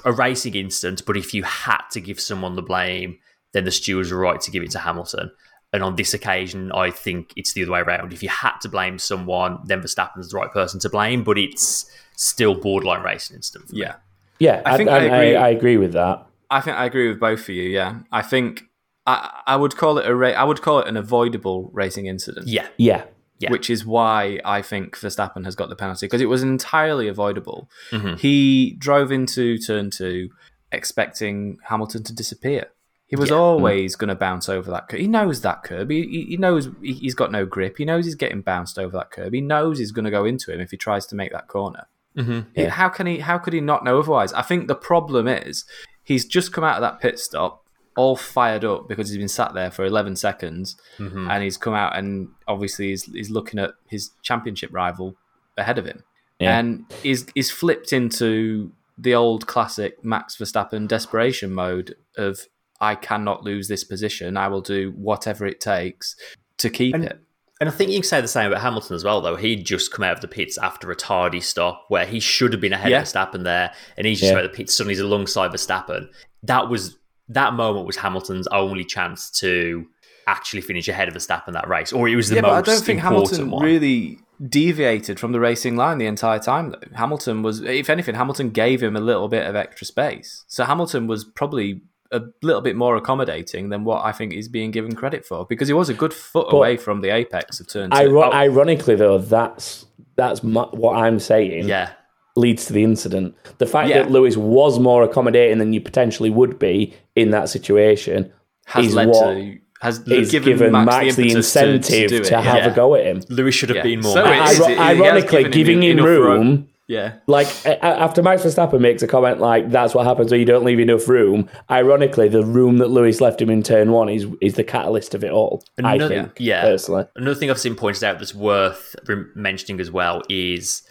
a racing incident, but if you had to give someone the blame, then the stewards were right to give it to Hamilton. And on this occasion, I think it's the other way around. If you had to blame someone, then Verstappen's the right person to blame, but it's still borderline racing incident. For me. Yeah. Yeah, I I, think I, I agree. I, I agree with that. I think I agree with both of you. Yeah, I think I, I would call it a ra- I would call it an avoidable racing incident. Yeah. Yeah, Yeah. which is why I think Verstappen has got the penalty because it was entirely avoidable. Mhm. He drove into turn two expecting Hamilton to disappear. He was Yeah. always going to bounce over that curb. He knows that curb. He, he- he knows he- he's got no grip. He knows he's getting bounced over that curb. He knows he's going to go into him if he tries to make that corner. hmm Yeah. How can he? How could he not know otherwise? I think the problem is he's just come out of that pit stop, all fired up because he's been sat there for eleven seconds, hmm and he's come out and obviously he's, he's looking at his championship rival ahead of him, Yeah. and he's he's flipped into the old classic Max Verstappen desperation mode of I cannot lose this position. I will do whatever it takes to keep And- it. And I think you can say the same about Hamilton as well, though. He'd just come out of the pits after a tardy stop where he should have been ahead Yeah. of Verstappen there, and he's just Yeah. out of the pits. Suddenly he's alongside Verstappen. That was that moment was Hamilton's only chance to actually finish ahead of Verstappen that race, or it was the yeah, most but I don't think important Hamilton one. really deviated from the racing line the entire time. Though Hamilton was, if anything, Hamilton gave him a little bit of extra space. So Hamilton was probably a little bit more accommodating than what I think he's being given credit for because he was a good foot But- away from the apex of turn two. Iro- Oh. ironically though, that's that's mu- what I'm saying. yeah, leads to the incident. The fact Yeah. that Lewis was more accommodating than you potentially would be in that situation has is led what to has is given, given Max, Max, the, impetus to- to incentive to, have yeah. a go at him. Lewis should have Yeah. been more. So mad. it is. Iro- he has ironically, given him giving him enough room, Yeah, like a- a- after Max Verstappen makes a comment like "That's what happens when you don't leave enough room." Ironically, the room that Lewis left him in turn one is is the catalyst of it all. I Another- think, yeah. personally. Another thing I've seen pointed out that's worth mentioning as well is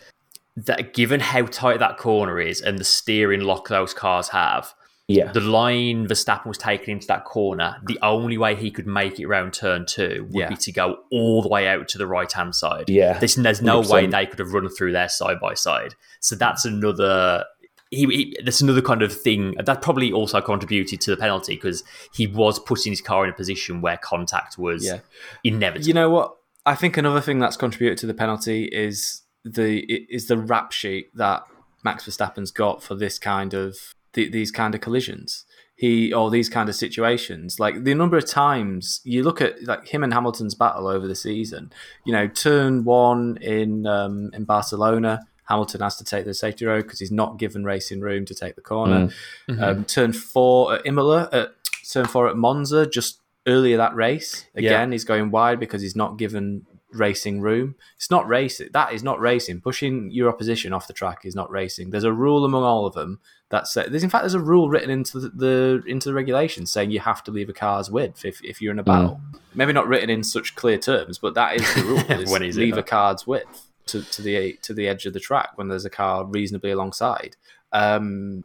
that given how tight that corner is and the steering lock those cars have, Yeah, the line Verstappen was taking into that corner, the only way he could make it round turn two would Yeah. be to go all the way out to the right hand side. Yeah, There's, there's no 100%. way they could have run through there side by side. So that's another. He, he, that's another kind of thing that probably also contributed to the penalty because he was putting his car in a position where contact was Yeah. inevitable. You know what? I think another thing that's contributed to the penalty is the is the rap sheet that Max Verstappen's got for this kind of th- these kind of collisions. He or these kind of situations, like the number of times you look at like him and Hamilton's battle over the season. You know, turn one in um, in Barcelona, Hamilton has to take the safety road because he's not given racing room to take the corner. Mhm. Um, turn four at Imola, at turn four at Monza, just earlier that race. Again, he's going wide because he's not given racing room. It's not racing. That is not racing. Pushing your opposition off the track is not racing. There's a rule among all of them that says. There's in fact there's a rule written into the, the into the regulations saying you have to leave a car's width if, if you're in a battle. Maybe not written in such clear terms, but that is the rule. is When is it? leave a car's width to, to the to the edge of the track when there's a car reasonably alongside. Um,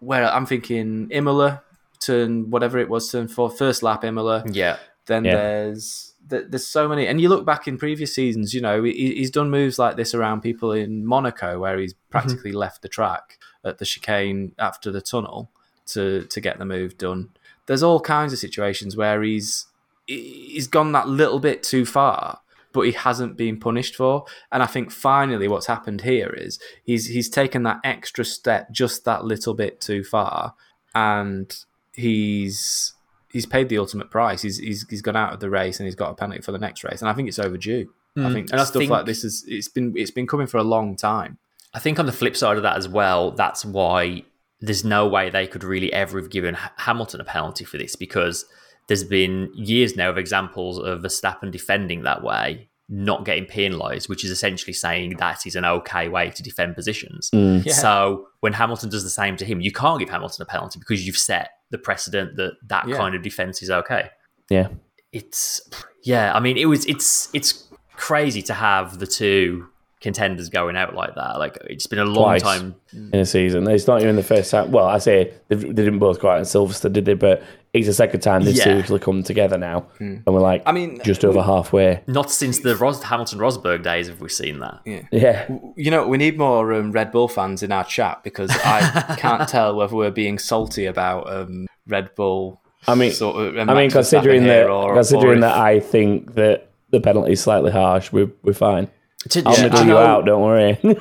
where I'm thinking Imola turn whatever it was turn for first lap Imola. yeah. Then Yeah. there's th- there's so many, and you look back in previous seasons. You know, he, he's done moves like this around people in Monaco, where he's mm-hmm. practically left the track at the chicane after the tunnel to to get the move done. There's all kinds of situations where he's he's gone that little bit too far, but he hasn't been punished for. And I think finally, what's happened here is he's he's taken that extra step, just that little bit too far, and he's he's paid the ultimate price. He's he's he's gone out of the race and he's got a penalty for the next race. And I think it's overdue. I Mm. think And I stuff think- like this is it's been it's been coming for a long time. I think on the flip side of that as well, that's why there's no way they could really ever have given Hamilton a penalty for this because there's been years now of examples of Verstappen defending that way, not getting penalised, which is essentially saying that is an okay way to defend positions. Mm. Yeah. So when Hamilton does the same to him, you can't give Hamilton a penalty because you've set the precedent that that Yeah. kind of defence is okay. yeah. It's yeah, I mean it was it's it's crazy to have the two contenders going out like that. Like it's been a long Twice. time in a season. It's not even the first time. Well, I say they, they didn't both go out in Silverstone, did they? But it's the second time they've Yeah. seriously come together now, and we're like, I mean, just over halfway. Not since the Ros- Hamilton Rosberg days have we seen that. Yeah, You know, we need more um, Red Bull fans in our chat because I can't tell whether we're being salty about um, Red Bull. I mean, sort of, I mean, considering that, or, considering or that, I think that the penalty is slightly harsh. We're we're fine. To- I'll do middle you know- out. Don't worry. Do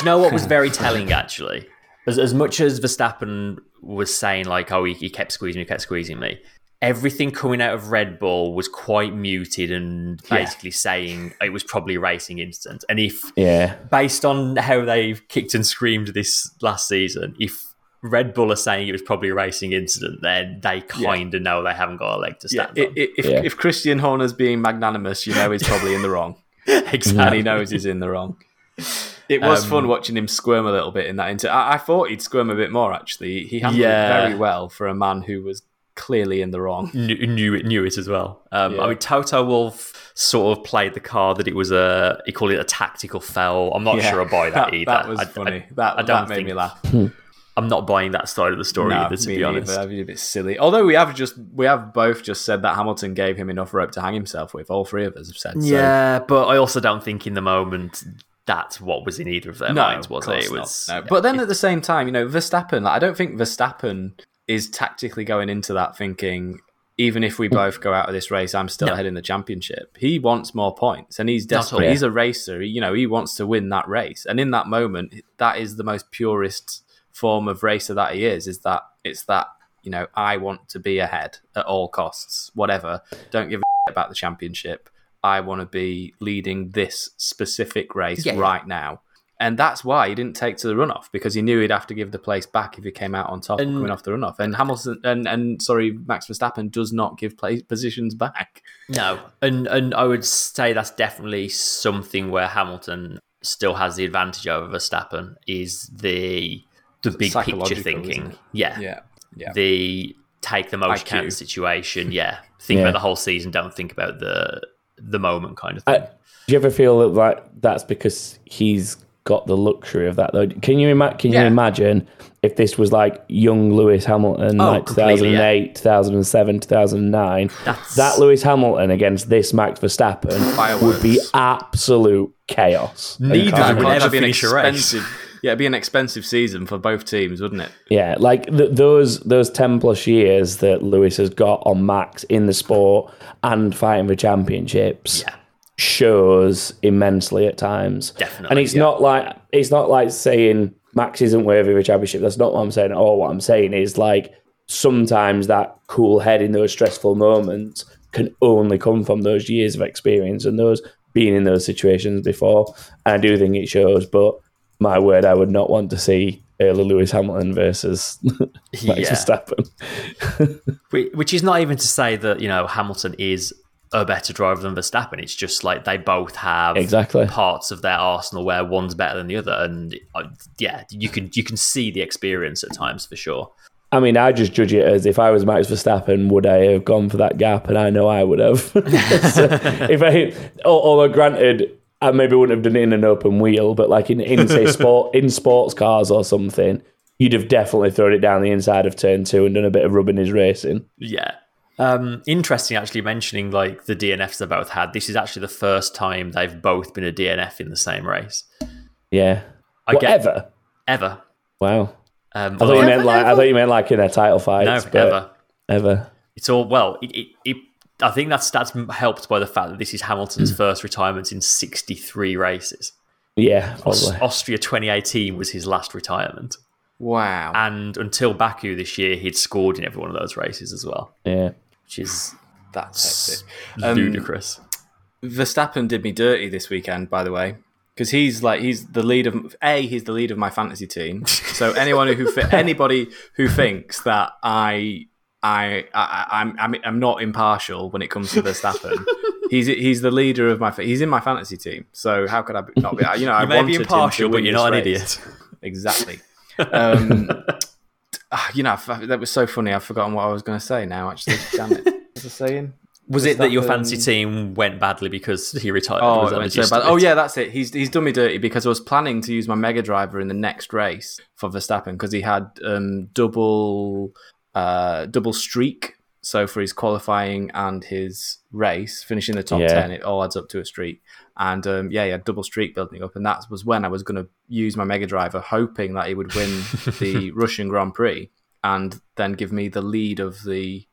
you know what was very telling actually? As, as much as Verstappen was saying like, oh, he, he kept squeezing me, kept squeezing me. Everything coming out of Red Bull was quite muted and basically saying it was probably a racing incident. And if, yeah, based on how they've kicked and screamed this last season, if Red Bull are saying it was probably a racing incident, then they kind of know they haven't got a leg to stand i- on. i- if, Yeah. if Christian Horner's being magnanimous, you know he's probably in the wrong, and exactly. he knows he's in the wrong. It was Um, fun watching him squirm a little bit in that inter. I, I thought he'd squirm a bit more. Actually, he handled Yeah. it very well for a man who was clearly in the wrong. knew, knew it knew it as well. Um, Yeah. I mean, Toto Wolff sort of played the card that it was a he called it a tactical foul. I'm not Yeah. sure I buy that, either. That was I- funny. I, that I don't that made think- me laugh. I'm not buying that side of the story No, either. To me be honest, neither. That'd be a bit silly. Although we have just we have both just said that Hamilton gave him enough rope to hang himself with. All three of us have said. So. yeah, but I also don't think in the moment that's what was in either of their no, minds, was of it? It was. No. But then at the same time, you know, Verstappen. Like, I don't think Verstappen is tactically going into that thinking. Even if we both go out of this race, I'm still No. ahead in the championship. He wants more points, and he's desperate. all. He's a racer. You know, he wants to win that race, and in that moment, that is the most purest form of racer that he is. Is that it's that you know I want to be ahead at all costs, whatever. Don't give a about the championship. I want to be leading this specific race Yeah. right now. And that's why he didn't take to the runoff because he knew he'd have to give the place back if he came out on top And- coming off the runoff. And Hamilton and, and sorry, Max Verstappen does not give place positions back. No, and and I would say that's definitely something where Hamilton still has the advantage over Verstappen is the the big picture thinking. Yeah, Yeah, yeah. the take the most IQ. count situation. Yeah, think Yeah. about the whole season. Don't think about the the moment kind of I, thing. do you ever feel that like that's because he's got the luxury of that though? Can you ima- can Yeah. you imagine if this was like young Lewis Hamilton, Oh, like completely, 2008, 2007, 2009? That's- That Lewis Hamilton against this Max Verstappen would be absolute chaos. Neither carnage. would That'd ever be an finish a race. expensive- Yeah, it'd be an expensive season for both teams, wouldn't it? Yeah, like th- those those ten plus years that Lewis has got on Max in the sport and fighting for championships Yeah. shows immensely at times. Definitely, and it's yeah. not like it's not like saying Max isn't worthy of a championship. That's not what I'm saying. at all. what I'm saying is like sometimes that cool head in those stressful moments can only come from those years of experience and those being in those situations before. And I do think it shows, but my word, I would not want to see early Lewis Hamilton versus Max Yeah. Verstappen. Which is not even to say that you know Hamilton is a better driver than Verstappen. It's just like they both have Exactly. parts of their arsenal where one's better than the other, and uh, yeah, you can you can see the experience at times for sure. I mean, I just judge it as if I was Max Verstappen, would I have gone for that gap? And I know I would have. So if I, al- although granted, I maybe wouldn't have done it in an open wheel, but like in, in say sport in sports cars or something, you'd have definitely thrown it down the inside of turn two and done a bit of rubbing his racing. Yeah. Um, interesting, actually mentioning like the DNFs they both had. This is actually the first time they've both been a DNF in the same race Yeah. I get- Whatever. ever. Wow. Um, I thought you meant like I thought you meant like in a title fight. no, but ever. Ever. It's all well. It, it, it, I think that's that's helped by the fact that this is Hamilton's first retirement in 63 races. Yeah, Aus- probably. Austria 2018 was his last retirement, Wow. and until Baku this year, he'd scored in every one of those races as well, Yeah. which is That's hectic. Um, ludicrous. Verstappen did me dirty this weekend, by the way, because he's like he's the lead of a he's the lead of my fantasy team. So anyone who thi- anybody who thinks that I I, I I'm, I'm I'm not impartial when it comes to Verstappen, he's he's the leader of my he's in my fantasy team. So how could I be- not be? You know, I You may be impartial, but you're not an idiot. Exactly. Um, ah, you know, that was so funny. I've forgotten what I was going to say now. Actually, damn it. What was I saying? Was it that your Verstappen- fantasy team went badly because he retired? Oh, it went so bad. oh yeah, that's it. He's he's done me dirty because I was planning to use my Mega Driver in the next race for Verstappen because he had um, double uh, double streak. So for his qualifying and his race, finishing the top Yeah. ten, it all adds up to a streak. And um, yeah, he had double streak building up, and that was when I was going to use my Mega Driver, hoping that he would win the Russian Grand Prix and then give me the lead of the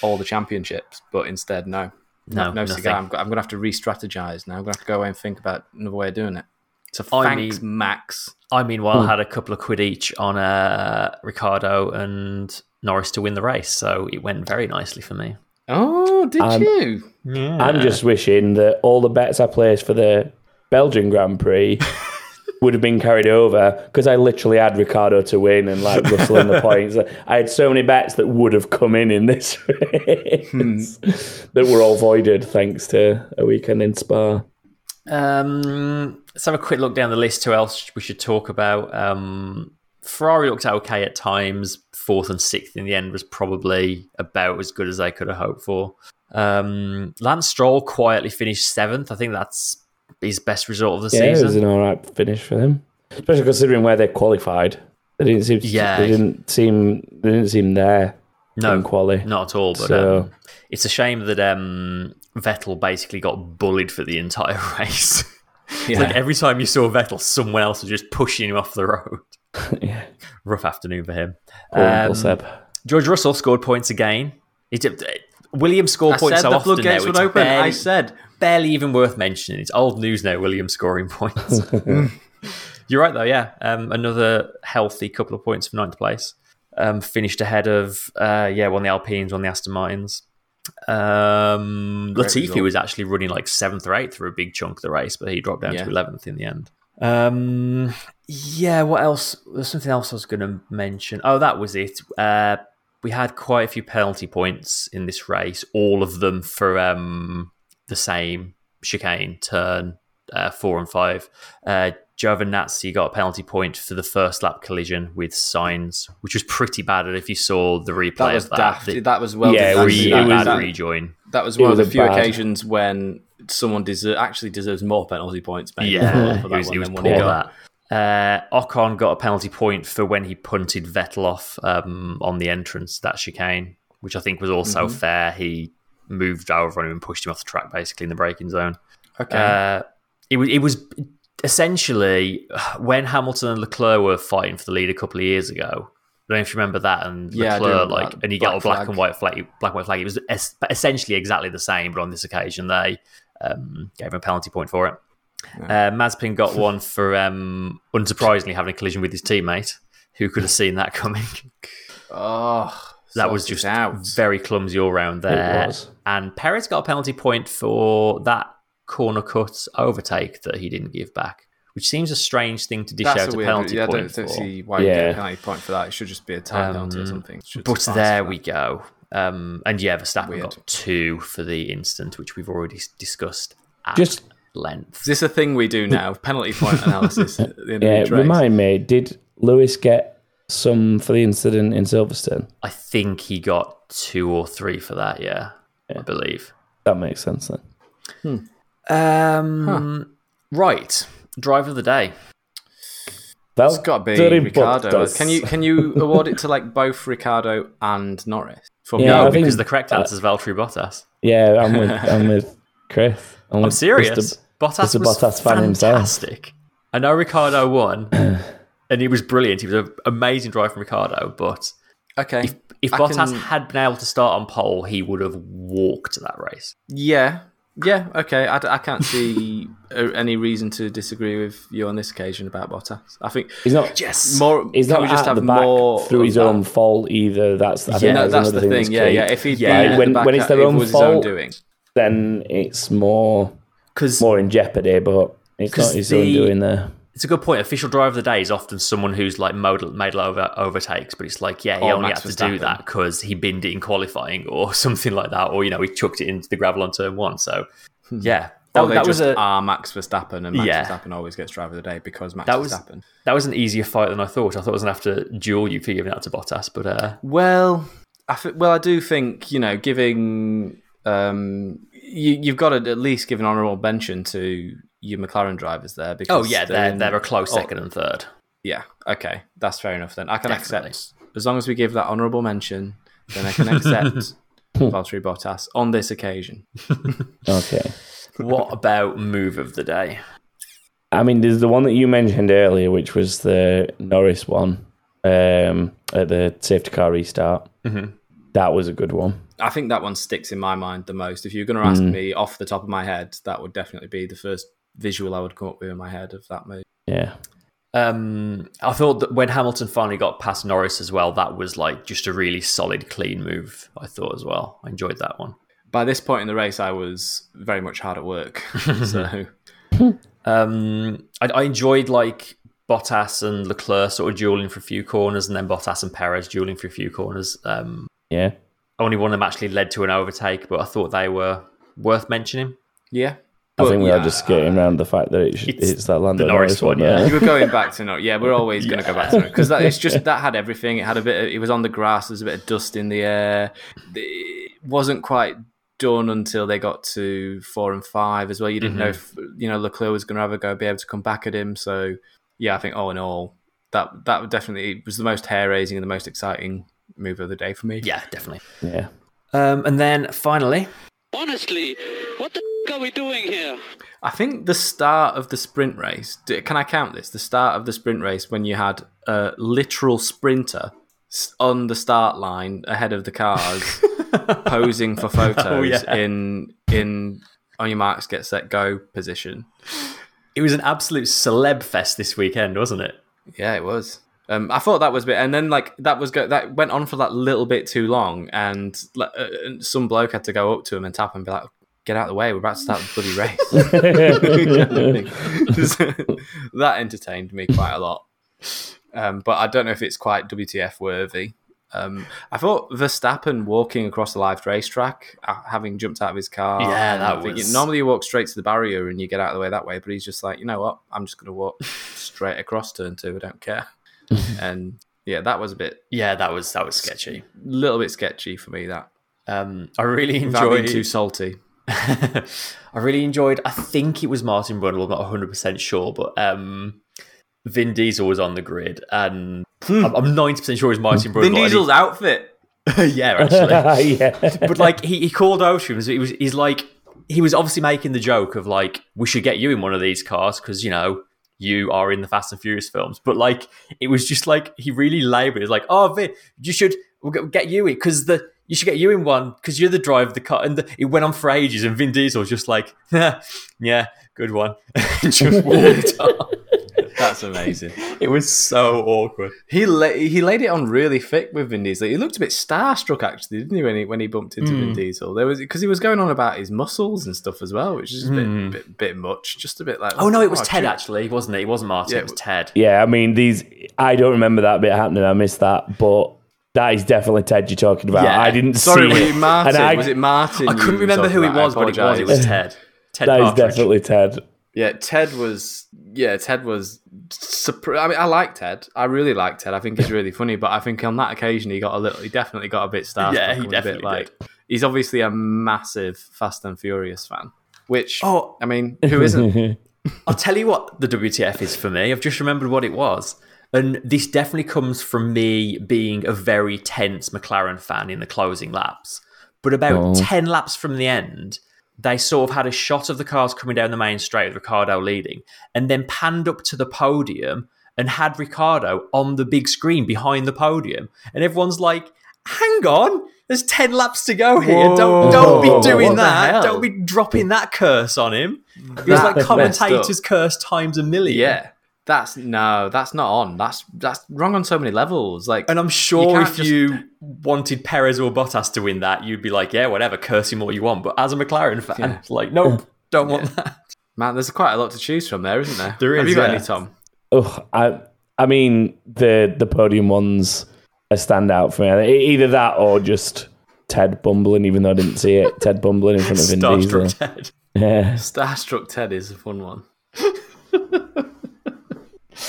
all the championships. But instead, no, No, no cigar. I'm, I'm going to have to re-strategize now. I'm going to have to go away and think about another way of doing it. So I thanks, mean- Max. I meanwhile Hmm. had a couple of quid each on uh, Ricciardo and Norris to win the race, so it went very nicely for me. Oh, did I'm- you? Yeah. I'm just wishing that all the bets I placed for the Belgian Grand Prix would have been carried over because I literally had Ricciardo to win and like Russell in the points. I had so many bets that would have come in in this race that were all voided thanks to a weekend in Spa. Um, let's have a quick look down the list. Who else we should talk about? Um, Ferrari looked okay at times. Fourth and sixth in the end was probably about as good as they could have hoped for. Um, Lance Stroll quietly finished seventh. I think that's his best result of the Yeah, it was an all right finish for them, especially considering where they qualified. They didn't seem. Yeah. They didn't seem. They didn't seem there. No, in quali. Not at all. But So- um, it's a shame that um, Vettel basically got bullied for the entire race. Yeah. like every time you saw Vettel, someone else was just pushing him off the road. yeah. Rough afternoon for him. Poor Um, Seb. George Russell scored points again. He did, William scored I points said so the often now. floodgates would It's open. I said. barely even worth mentioning. It's old news now. Williams scoring points. You're right though. Yeah, um, another healthy couple of points for ninth place. Um, finished ahead of uh, yeah, one of the Alpines, one of the Aston Martins. Um, Latifi result. was actually running like seventh or eighth for a big chunk of the race, but he dropped down Yeah. to eleventh in the end. Um, yeah, what else? There's something else I was going to mention. Oh, that was it. Uh, we had quite a few penalty points in this race, all of them for um, the same chicane turn uh, four and five. Uh, Giovinazzi got a penalty point for the first lap collision with Sainz, which was pretty bad. And if you saw the replay That was of that, daft. the that was well. Yeah, it done. was- re- it that, was- bad that- rejoin. that was one was of the few bad- occasions when someone deser- actually deserves more penalty points. Maybe Yeah, for it that was, one it was than one poor he got. that. Uh, Ocon got a penalty point for when he punted Vettel off um, on the entrance that chicane, which I think was also Mm-hmm. fair. He moved over on him and pushed him off the track basically in the braking zone. Okay. Uh, it was it was essentially when Hamilton and Leclerc were fighting for the lead a couple of years ago. I don't know if you remember that. And Yeah, Leclerc, remember like, that. and you got a Black black flag. and white flag, black and white flag. It was es- essentially exactly the same, but on this occasion they um, gave him a penalty point for it. Uh, Mazepin got one for um, unsurprisingly having a collision with his teammate, who could have seen that coming. oh, That was just out. very clumsy all round there. And Perez got a penalty point for that corner cut overtake that he didn't give back, which seems a strange thing to dish That's out a a weird. penalty Yeah, I point don't, don't see why you get a penalty point for that. It should just be a time penalty or Um, something. But there we go. Um, and yeah, Verstappen Weird. got two for the instant, which we've already discussed at Just length. Is this a thing we do now? penalty point analysis at the end yeah, of each remind me. Did Lewis get some for the incident in Silverstone? I think he got two or three for that. Yeah, I believe. That makes sense then. Um, Right, driver of the day. It's got to be Ricciardo. Can you can you award it to like both Ricciardo and Norris? For Yeah, me, I No, think- because the correct answer is Valtteri Bottas. Yeah, I'm with I'm with Chris. I'm, I'm with serious. Mr. Bottas Mr. was Bottas fan himself. fantastic. I know Ricciardo won, and he was brilliant. He was an amazing drive from Ricciardo. But okay. if, if Bottas can- had been able to start on pole, he would have walked that race. Yeah, yeah, okay. I, I can't see uh, any reason to disagree with you on this occasion about Bottas. I think He's not. Yes. more. He's can not we just have the back more through his that? own fault either. That's I think Yeah, No, that's that's the thing. thing. that's Yeah, key. yeah. If he'd Yeah, been at when- when it's their own was his own fault, doing. then it's more Because more in jeopardy. But it's not his own the- doing there. It's a good point. Official driver of the day is often someone who's like made, made over, overtakes, but it's like, yeah, he Or only Max had to do that because he binned it in qualifying or something like that, or you know, he chucked it into the gravel on turn one. So, yeah, that, they that was a are Max Verstappen, and Max Yeah. Verstappen always gets driver of the day because Max That was- Verstappen. that was an easier fight than I thought. I thought I was gonna have to duel you for giving that to Bottas, but uh, Well, I th- well, I do think you know, giving um, you, you've got to at least give an honourable mention to your McLaren drivers there. Because oh yeah, they're in- they're a close oh, second and third. Yeah, okay, that's fair enough then. I can Definitely. accept as long as we give that honourable mention, then I can accept Valtteri Bottas on this occasion. Okay. what about move of the day? I mean, there's the one that you mentioned earlier, which was the Norris one um, at the safety car restart. Mhm. That was a good one. I think that one sticks in my mind the most. If you're going to ask me off the top of my head, that would definitely be the first visual I would come up with in my head of that move. Yeah. Um, I thought that when Hamilton finally got past Norris as well, that was like just a really solid, clean move. I thought as well. I enjoyed that one. By this point in the race, I was very much hard at work. so Um, I, I enjoyed like Bottas and Leclerc sort of dueling for a few corners, and then Bottas and Perez dueling for a few corners. Um, Yeah. only one of them actually led to an overtake, but I thought they were worth mentioning. yeah, I think we yeah, are just skating around the fact that it sh- It's it's, that Lando the Norris one, yeah. we're going back to no, yeah. We're always going to go back to it because that it's just that had everything. It had a bit. Of, it was on the grass. There's a bit of dust in the air. It wasn't quite done until they got to four and five as well. You didn't know if you know Leclerc was going to have a go, be able to come back at him. So yeah, I think all in all, that that definitely was the most hair raising and the most exciting move of the day for me. Yeah, definitely. Yeah. Um, and then finally, Honestly, what the f- are we doing here? I think the start of the sprint race. Can I count this? The start of the sprint race when you had a literal sprinter on the start line ahead of the cars, posing for photos Oh, yeah. in in on your marks, get set, go position. it was an absolute celeb fest this weekend, wasn't it? Yeah, it was. Um, I thought that was a bit, and then like that was go- that went on for that little bit too long, and uh, and some bloke had to go up to him and tap him and be like, "Get out of the way, we're about to start the bloody race." that entertained me quite a lot, um, but I don't know if it's quite WTF worthy. Um, I thought Verstappen walking across the live racetrack, uh, having jumped out of his car. Yeah, that was- normally you walk straight to the barrier and you get out of the way that way, but he's just like, you know what? I'm just going to walk straight across turn two. I don't care. and yeah, that was a bit, Yeah, that was that was sketchy. A little bit sketchy for me. That Um, I really enjoyed. too salty. I really enjoyed. I think it was Martin Brundle. I'm not 100 percent sure, but um, Vin Diesel was on the grid, and I'm, I'm 90 percent sure it was Martin Brundle. Vin and he- Diesel's outfit. yeah, actually. yeah. but like he, he called out to him. He was he's like he was obviously making the joke of like we should get you in one of these cars because you know you are in the Fast and Furious films. But like it was just like he really laboured. It's like oh Vin, you should we'll get, get you in because the you should get you in one because you're the driver of the car. And the, it went on for ages. And Vin Diesel was just like yeah, good one, just walked on. That's amazing. It was so awkward. He la- he laid it on really thick with Vin Diesel. He looked a bit starstruck actually, didn't he? When he when he bumped into Hmm. Vin Diesel, there was because he was going on about his muscles and stuff as well, which is a bit Hmm. bit, bit much. Just a bit like Oh no, it was oh, Ted actually, wasn't it? It wasn't Martin. Yeah, it was Ted. Yeah, I mean these. I don't remember that bit happening. I missed that, but that is definitely Ted you're talking about. Yeah. I didn't Sorry, see were it. Martin? I- was it Martin? I couldn't remember who it was, but it was. It was Ted. Ted That is Partridge. definitely Ted. Yeah, Ted was. Yeah, Ted was. Surpri- I mean, I like Ted. I really like Ted. I think he's really funny. But I think on that occasion, he got a little. He definitely got a bit starstruck. Yeah, he and was a bit definitely like. He's obviously a massive Fast and Furious fan. Which, Oh. I mean, who isn't? I'll tell you what the WTF is for me. I've just remembered what it was. And this definitely comes from me being a very tense McLaren fan in the closing laps. But about Oh. 10 laps from the end, they sort of had a shot of the cars coming down the main straight with Ricciardo leading, and then panned up to the podium and had Ricciardo on the big screen behind the podium. And everyone's like, hang on, there's 10 laps to go here. Don't, don't be doing that. Don't be dropping that curse on him. It was like commentators curse times a million. Yeah, that's no, that's not on. That's that's wrong on so many levels. Like, And I'm sure can't if just- you wanted Perez or Bottas to win that, you'd be like, yeah, whatever, curse him all you want. But as a McLaren fan, Yeah. like, nope, don't want that. man, there's quite a lot to choose from there, isn't there? There Have you got yeah. any, Tom? Ugh, I, I mean the the podium ones a standout for me. Either that or just Ted bumbling, even though I didn't see it. Ted bumbling in front of Vin Diesel. Starstruck Ted. Yeah, Starstruck Ted is a fun one.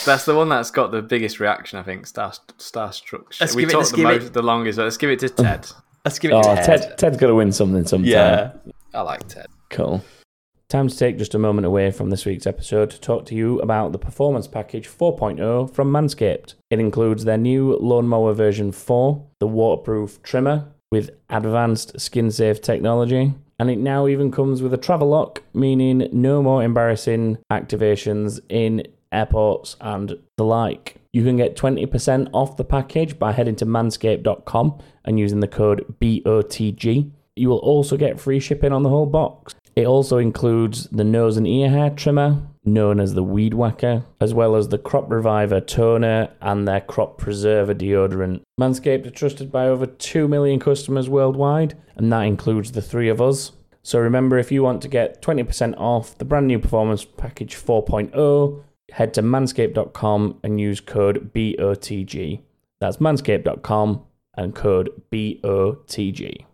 That's the one that's got the biggest reaction, I think. Star Starstruck. Let's we give it- talked let's the, give most, it- the longest. Let's give it to Ted. Let's give it oh, to Ted. Ted. Ted's got to win something sometime. Yeah. I like Ted. cool. time to take just a moment away from this week's episode to talk to you about the Performance Package 4.0 from Manscaped. It includes their new Lawnmower version 4, the waterproof trimmer with advanced skin safe technology, and it now even comes with a travel lock, meaning no more embarrassing activations in airports and the like. You can get 20% off the package by heading to manscaped.com and using the code BOTG. You will also get free shipping on the whole box. It also includes the nose and ear hair trimmer, known as the Weed Whacker, as well as the Crop Reviver toner and their Crop Preserver deodorant. Manscaped are trusted by over 2 million customers worldwide, and that includes the three of us. So remember, if you want to get 20% off the brand new Performance Package 4.0, head to manscaped.com and use code BOTG. That's manscaped.com and code BOTG.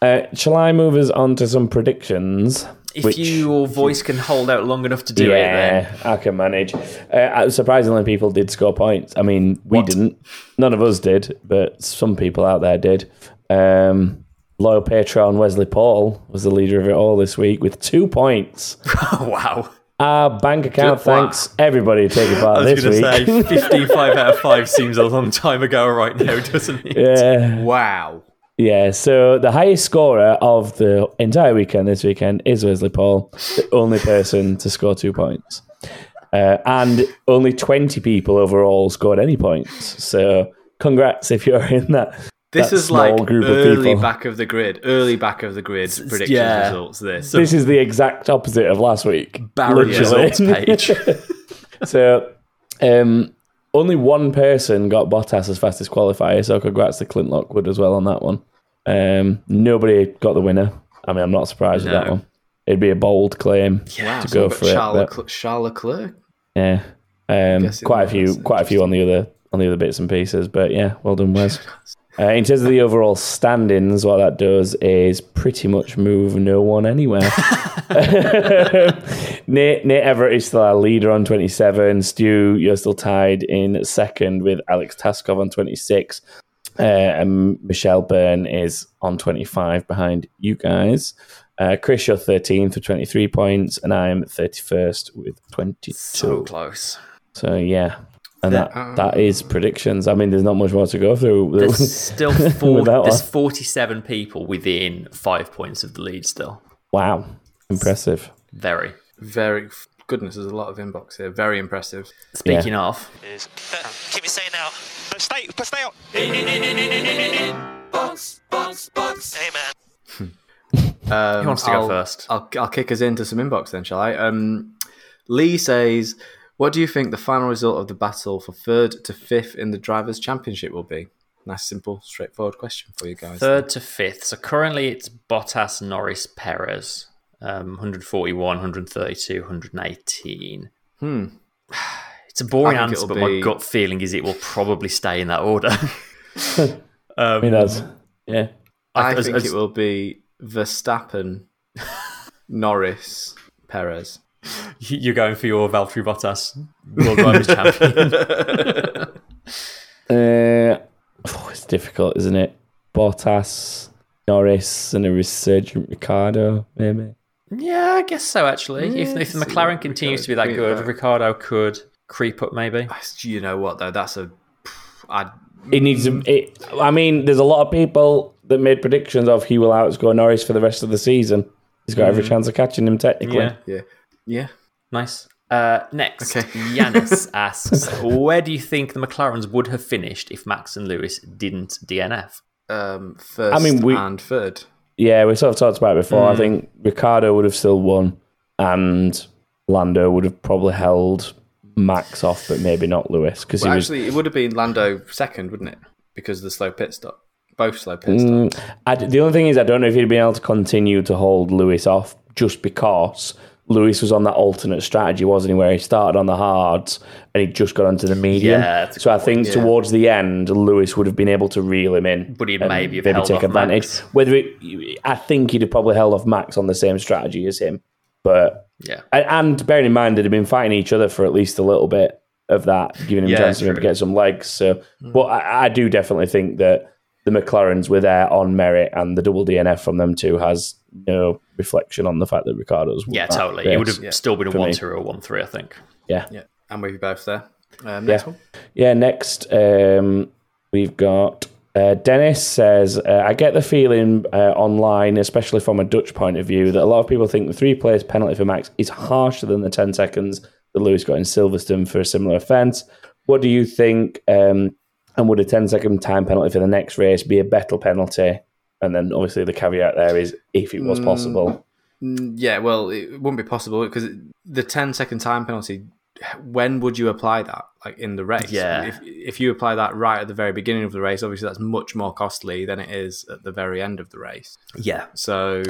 Uh, shall I move us on to some predictions? If which- your voice can hold out long enough to do it, then yeah, I can manage. Uh, surprisingly, people did score points. I mean, we What? didn't. None of us did, but some people out there did. Um, loyal patron Wesley Paul was the leader of it all this week with two points. wow. Our bank account Good- wow. thanks everybody taking part this week. I was this going to week. say 15 5 out of 5 seems a long time ago right now, doesn't it? yeah, Wow. yeah. So the highest scorer of the entire weekend this weekend is Wesley Paul, the only person to score two points. Uh, and only 20 people overall scored any points. So congrats if you're in that. This is like group of early back of the grid, early back of the grid prediction yeah. results. This This is the exact opposite of last week. Literally. results page. so, um, only one person got Bottas as fastest qualifier. So, congrats to Clint Lockwood as well on that one. Um, nobody got the winner. I mean, I'm not surprised with that one. It'd be a bold claim wow, to so go for got it. Charles, but- Charles Yeah, um, quite a few, quite a few on the other on the other bits and pieces. But yeah, well done, Wes. Uh, in terms of the overall standings, what that does is pretty much move no one anywhere. Nate, Nate Everett is still our leader on 27. Stu, you're still tied in second with Alex Taskov on 26. Uh, and Michelle Byrne is on 25 behind you guys. Uh, Chris, you're 13th with 23 points, and I'm 31st with 22. so close. So yeah, and that um, that is predictions. I mean, there's not much more to go through. There's still four, there's 47 people within five points of the lead still. wow, impressive. Very. Very goodness, there's a lot of inbox here. Very impressive. Speaking of, is uh, keep it saying now. No, stay, but stay out. Hey man, Um, who wants to go I'll- first? I'll, I'll kick us into some inbox then, shall I? Um, Lee says, "What do you think the final result of the battle for third to fifth in the drivers' championship will be?" Nice, simple, straightforward question for you guys. third to fifth. So currently it's Bottas, Norris, Perez. Um, 141, 132, 118. Hmm. It's a boring answer, it'll but my gut feeling is it will probably stay in that order. um, I mean, that's yeah. I as- think as- it will be Verstappen, Norris, Perez. You're going for your Valtteri Bottas World Drivers Champion. Uh, oh, it's difficult, isn't it? Bottas, Norris, and a resurgent Ricciardo, maybe. yeah, I guess so. Actually, if, if the McLaren what continues to be that good, about. Ricciardo could creep up maybe. You know what though? That's a. I It needs to. It, I mean, there's a lot of people that made predictions of he will outscore Norris for the rest of the season. He's got every chance of catching him technically. Yeah, yeah yeah. nice. Uh, next, Okay. Yanis asks, "Where do you think the McLarens would have finished if Max and Lewis didn't DNF?" Um, first I mean, we- and third. Yeah, we sort of talked about it before. Mm. I think Ricciardo would have still won, and Lando would have probably held Max off, but maybe not Lewis because Well, he was. actually, it would have been Lando second, wouldn't it? Because of the slow pit stop. Both slow pit stop. Mm, I, the only thing is, I don't know if he'd been able to continue to hold Lewis off just because Lewis was on that alternate strategy, wasn't he? Where he started on the hards and he just got onto the medium. Yeah, so I good think yeah. towards the end, Lewis would have been able to reel him in, But he'd and maybe have held take off advantage. Max. Whether it, I think he'd have probably held off Max on the same strategy as him, but Yeah, and, and bearing in mind they'd have been fighting each other for at least a little bit of that, giving him Yeah, a chance to get some legs. So, hmm. but I, I do definitely think that the McLarens were there on merit, and the double DNF from them too has no reflection on the fact that Ricciardo's. won Yeah, that totally. It would have Yeah. still been a 1 2 or a 1 3, I think. Yeah, Yeah, I'm with you both there. Um, next Yeah. one. Yeah, next um, we've got uh, Dennis says, uh, I get the feeling uh, online, especially from a Dutch point of view, that a lot of people think the three players penalty for Max is harsher than the 10 seconds that Lewis got in Silverstone for a similar offence. What do you think? Um, and would a 10 second time penalty for the next race be a better penalty? And then obviously the caveat there is if it was possible. Mm, Yeah, well, it wouldn't be possible because the 10 second time penalty. When would you apply that? Like in the race? Yeah. If if you apply that right at the very beginning of the race, obviously that's much more costly than it is at the very end of the race. Yeah. So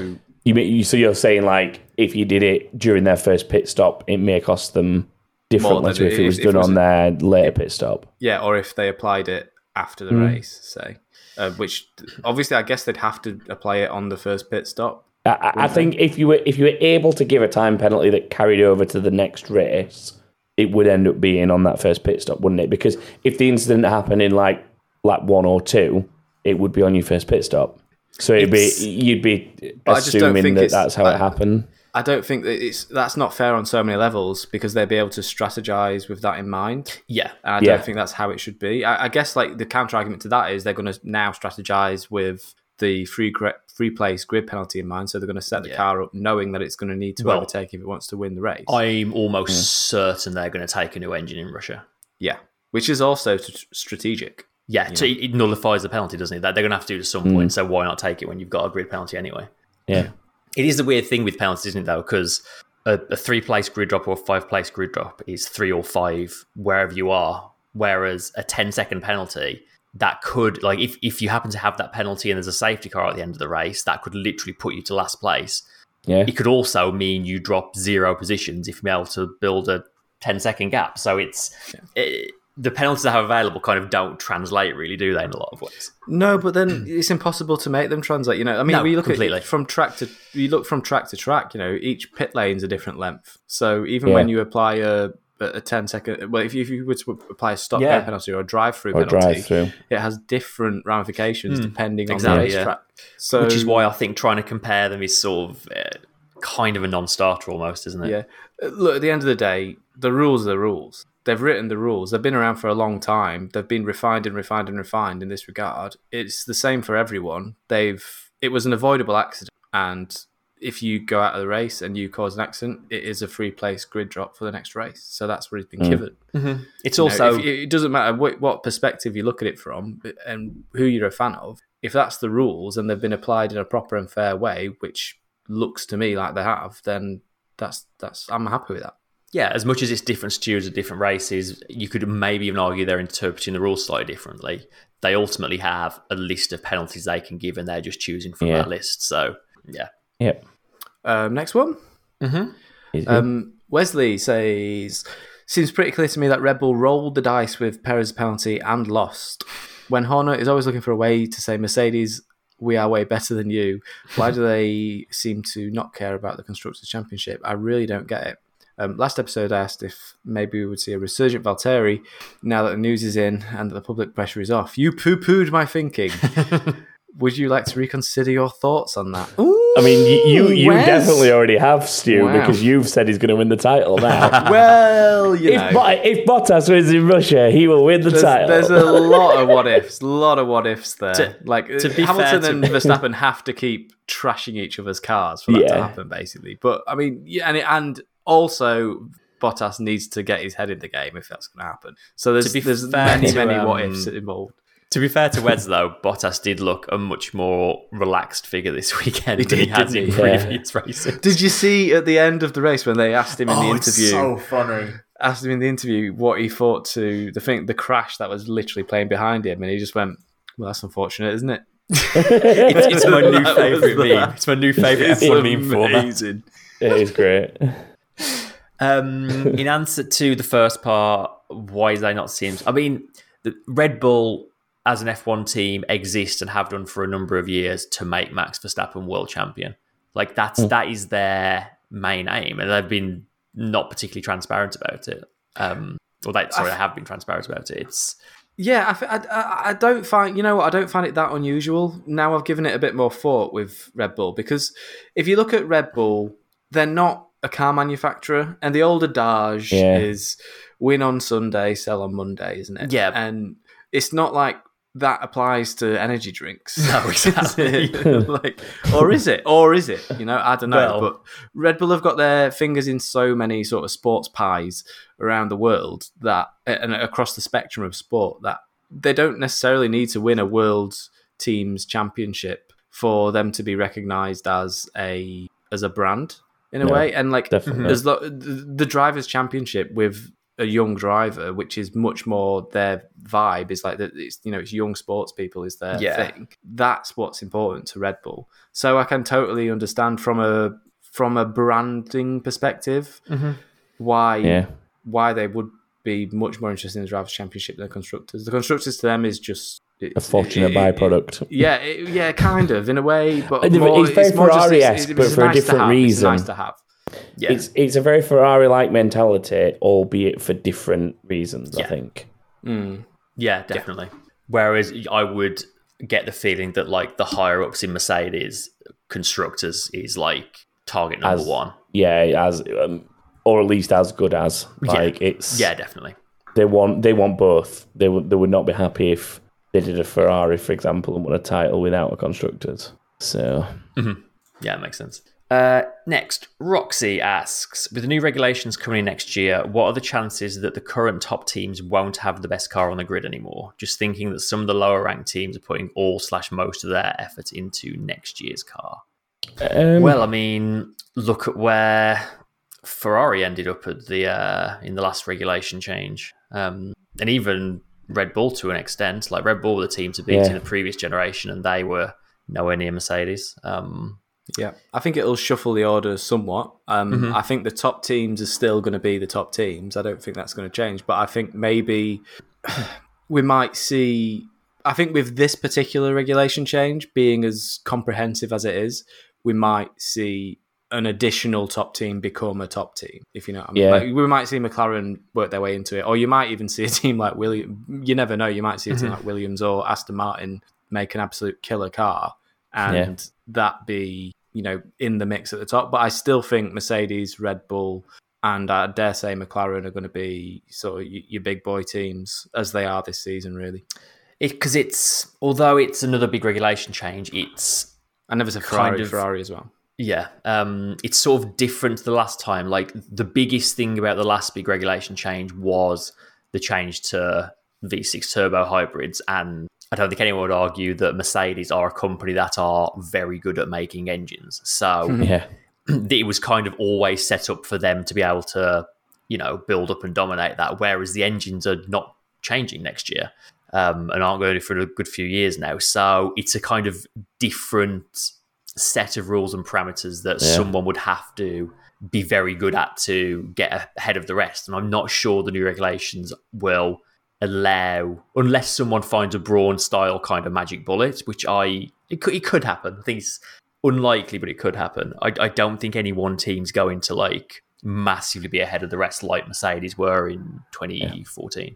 You, mean- you So you're saying like if you did it during their first pit stop, it may cost them differently than to if it if- was if done it was on a- their later pit stop. yeah, or if they applied it after the Mm. race, say, uh, which obviously I guess they'd have to apply it on the first pit stop. I- I, think if you were if you were able to give a time penalty that carried over to the next race, it would end up being on that first pit stop, wouldn't it? Because if the incident happened in like lap one or two, it would be on your first pit stop. So it'd It's- be you'd be But I just don't assuming that that's how I- it happened. I don't think that it's that's not fair on so many levels because they'd be able to strategize with that in mind. Yeah. And I Yeah. don't think that's how it should be. I, I guess like the counter argument to that is they're going to now strategize with the free free place grid penalty in mind. So they're going to set the Yeah. car up knowing that it's going to need to Well, overtake if it wants to win the race. I'm almost hmm. certain they're going to take a new engine in Russia. yeah, which is also t- strategic. Yeah, so it it nullifies the penalty, doesn't it? That they're going to have to do it at some hmm. point. So why not take it when you've got a grid penalty anyway? Yeah. It is the weird thing with penalties, isn't it? Though, because a, a three-place grid drop or a five-place grid drop is three or five wherever you are, whereas a 10-second penalty that could, like, if if you happen to have that penalty and there's a safety car at the end of the race, that could literally put you to last place. Yeah. It could also mean you drop zero positions if you're able to build a 10-second gap. So it's it, the penalties I have available kind of don't translate, really, do they? In a lot of ways. No, but then it's impossible to make them translate. You know, I mean, No, we look completely. at from track to you look from track to track. You know, each pit lane's a different length. So even Yeah. when you apply a a 10 second, well, if you, if you were to apply a stop Yeah. penalty or a drive through Or penalty, drive through. it has different ramifications depending on exactly, the yeah. So Which is why I think trying to compare them is sort of uh, kind of a non-starter almost, isn't it? Yeah. Look, at the end of the day, the rules are the rules. They've written the rules. They've been around for a long time. They've been refined and refined and refined in this regard. It's the same for everyone. They've it was an avoidable accident and if you go out of the race and you cause an accident, it is a free place grid drop for the next race. So that's where he's been mm. given. Mm-hmm. It's You know, also if- it doesn't matter what, what perspective you look at it from and who you're a fan of. If that's the rules and they've been applied in a proper and fair way, which looks to me like they have, then that's that's I'm happy with that. Yeah. As much as it's different stewards of different races, you could maybe even argue they're interpreting the rules slightly differently. They ultimately have a list of penalties they can give, and they're just choosing from Yeah. that list. So yeah, Yep. Um, next one. Easy. Um, Wesley says, seems pretty clear to me that Red Bull rolled the dice with Perez's penalty and lost. When Horner is always looking for a way to say, Mercedes, we are way better than you, why do they seem to not care about the Constructors' Championship? I really don't get it. Um, last episode, I asked if maybe we would see a resurgent Valtteri now that the news is in and that the public pressure is off. You poo pooed my thinking. would you like to reconsider your thoughts on that? I mean, y- you you Wes? definitely already have Stu Wow. because you've said he's going to win the title now. Well, you if, Bot- if Bottas wins in Russia, he will win the there's, title. there's a lot of what ifs, a lot of what ifs there. To- like to be Hamilton fair and to- Verstappen have to keep trashing each other's cars for that to happen, basically. But I mean, yeah, and it, and also Bottas needs to get his head in the game if that's going to happen. So there's To be there's fair many to, many what um, ifs involved. To be fair to Wes, though, Bottas did look a much more relaxed figure this weekend than he did, has in didn't? Yeah. previous races. Did you see at the end of the race when they asked him in Oh, the interview? So funny. asked him in the interview what he thought to the thing, the crash that was literally playing behind him, and he just went, "Well, that's unfortunate, isn't it?" It's, it's my new favourite meme. It's my new favourite It's F1 meme format. amazing. it is great. Um, in answer to the first part, why is they not Sims? I mean, the Red Bull as an F1 team exist and have done for a number of years to make Max Verstappen world champion. Like that's that is their main aim, and they've been not particularly transparent about it. Um, or they sorry, they have been transparent about it. It's Yeah, I, I, I- I don't find you know what I don't find it that unusual. Now I've given it a bit more thought with Red Bull because if you look at Red Bull, they're not a car manufacturer, and the old adage Yeah. is win on Sunday, sell on Monday, isn't it? Yeah. and it's not like that applies to energy drinks. No, exactly. like, or is it? Or is it? You know, I don't know. Well- but Red Bull have got their fingers in so many sort of sports pies around the world that, and across the spectrum of sport, that they don't necessarily need to win a world teams championship for them to be recognised as a as a brand in a No, way. And like, definitely. as lo- the the drivers' championship with a young driver, which is much more their vibe, is like that. It's you know, it's young sports people is their Yeah. thing. That's what's important to Red Bull. So I can totally understand from a from a branding perspective mm-hmm. why Yeah. why they would be much more interested in the drivers' championship than the constructors. The constructors to them is just A fortunate it- it- byproduct. yeah, it, yeah, kind of in a way, but It's more, very more just- Ferrari-esque, but for a nice to different have. It's reason. nice to have. Yeah. It's it's a very Ferrari like mentality, albeit for different reasons. I think. Mm. Yeah, definitely. Whereas I would get the feeling that like the higher ups in Mercedes constructors is like target number As- one. Yeah, as um, or at least as good as. Yeah. Like it's Yeah, definitely. they want they want both. They would they would not be happy if they did a Ferrari, for example, and won a title without a constructors. So Yeah, it makes sense. Uh, next, Roxy asks, with the new regulations coming in next year, what are the chances that the current top teams won't have the best car on the grid anymore? Just thinking that some of the lower ranked teams are putting all slash most of their effort into next year's car. um, Well, I mean, look at where Ferrari ended up at the uh, in the last regulation change, um, and even Red Bull to an extent. Like Red Bull were the team to beat Yeah. in the previous generation, and they were nowhere near Mercedes. Um, Yeah, I think it'll shuffle the order somewhat. Um, I think the top teams are still going to be the top teams. I don't think that's going to change, but I think maybe we might see. I think with this particular regulation change being as comprehensive as it is, we might see an additional top team become a top team. If you know what I mean, Yeah. like, we might see McLaren work their way into it, or you might even see a team like William. You never know. You might see a team mm-hmm. like Williams or Aston Martin make an absolute killer car, and that be you know in the mix at the top. But I still think Mercedes, Red Bull, and I dare say McLaren are going to be sort of your big boy teams as they are this season. Really, because it's although it's another big regulation change, it's I never said Kind Ferrari, of- Ferrari as well. Yeah, um, it's sort of different to the last time. Like the biggest thing about the last big regulation change was the change to V6 turbo hybrids, and I don't think anyone would argue that Mercedes are a company that are very good at making engines. So yeah, it was kind of always set up for them to be able to, you know, build up and dominate that. Whereas the engines are not changing next year um, and aren't going to for a good few years now. So it's a kind of different set of rules and parameters that Yeah. someone would have to be very good at to get ahead of the rest. And I'm not sure the new regulations will allow, unless someone finds a Brawn style kind of magic bullet, which I it could it could happen. I think it's unlikely, but it could happen. I, I don't think any one team's going to like massively be ahead of the rest like Mercedes were in 2014. Yeah,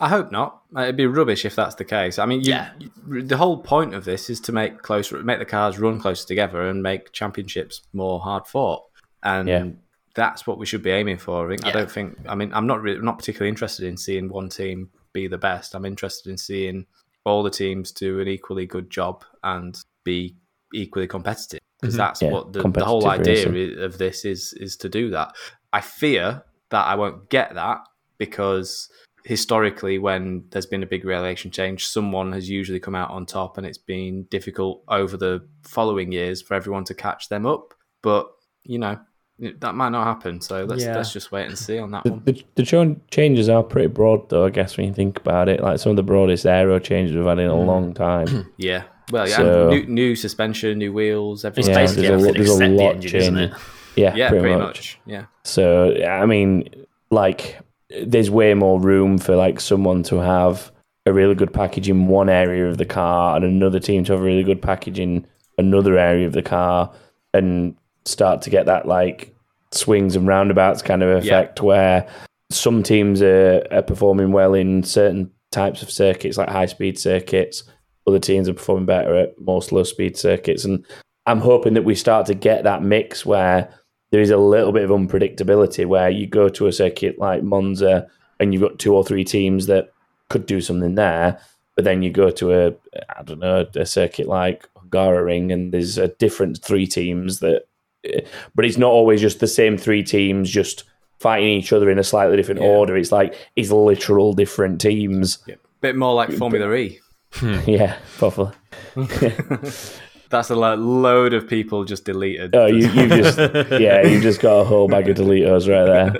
I hope not. Uh, It'd be rubbish if that's the case. I mean, you, Yeah. you- the whole point of this is to make closer, make the cars run closer together and make championships more hard fought, and Yeah. that's what we should be aiming for. I, think. I don't think. I mean, I'm not really, not particularly interested in seeing one team be the best. I'm interested in seeing all the teams do an equally good job and be equally competitive because that's Yeah, what the, the whole idea racing. of this is is to do that. I fear that I won't get that because historically when there's been a big relation change someone has usually come out on top and it's been difficult over the following years for everyone to catch them up but you know that might not happen so let's Yeah. let's just wait and see on that the, one the, the changes are pretty broad, though. I guess when you think about it, like some of the broadest aero changes we've had in a Mm. long time. yeah well yeah So- new, new suspension new wheels everything Yeah, basically there's a lot- there's a except the engine, isn't it? changing. Yeah, yeah pretty, pretty, much. much. yeah So I mean, like, there's way more room for like someone to have a really good package in one area of the car and another team to have a really good package in another area of the car, and start to get that like swings and roundabouts kind of effect where some teams are, are performing well in certain types of circuits, like high speed circuits. Other teams are performing better at more slow speed circuits, and I'm hoping that we start to get that mix where there is a little bit of unpredictability, where you go to a circuit like Monza and you've got two or three teams that could do something there, but then you go to a I don't know a circuit like Hungaroring and there's a different three teams that, eh, but it's not always just the same three teams just fighting each other in a slightly different Yeah. order. It's like it's literal different teams. Yeah. Bit more like Formula E. Yeah, probably. That's a load of people just deleted. Oh, you you just yeah, you just got a whole bag of Delitos right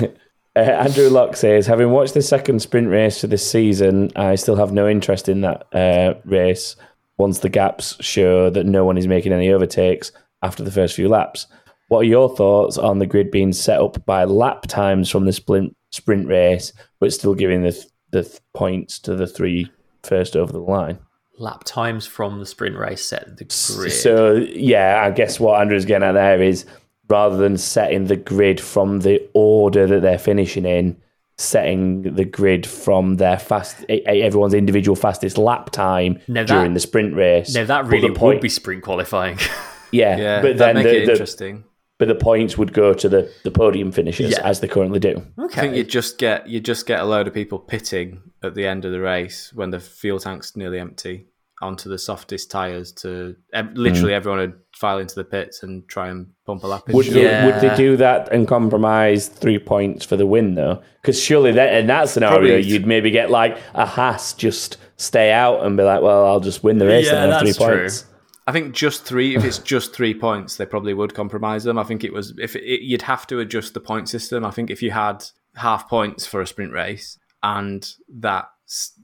there. Uh, Andrew Locke says, having watched the second sprint race for this season, I still have no interest in that uh, race once the gaps show that no one is making any overtakes after the first few laps. What are your thoughts on the grid being set up by lap times from the sprint sprint race, but still giving the the points to the three first over the line? Lap times from the sprint race set the grid. So yeah, I guess what Andrew's getting at there is rather than setting the grid from the order that they're finishing in, setting the grid from their fast everyone's individual fastest lap time Now that- during the sprint race. now that really point- would be sprint qualifying. yeah, yeah, but then make the, it the, interesting. But the points would go to the, the podium finishers Yeah. as they currently do. I think you just get you just get a load of people pitting at the end of the race when the fuel tank's nearly empty onto the softest tires to ev- literally hmm. everyone would file into the pits and try and pump a lap. Would they, Yeah. would they do that and compromise three points for the win though? Because surely that in that scenario Probably. you'd maybe get like a Haas just stay out and be like, well, I'll just win the race Yeah, and have three true. points. I think just three. If it's just three points, they probably would compromise them. I think it was if it, you'd have to adjust the point system. I think if you had half points for a sprint race and that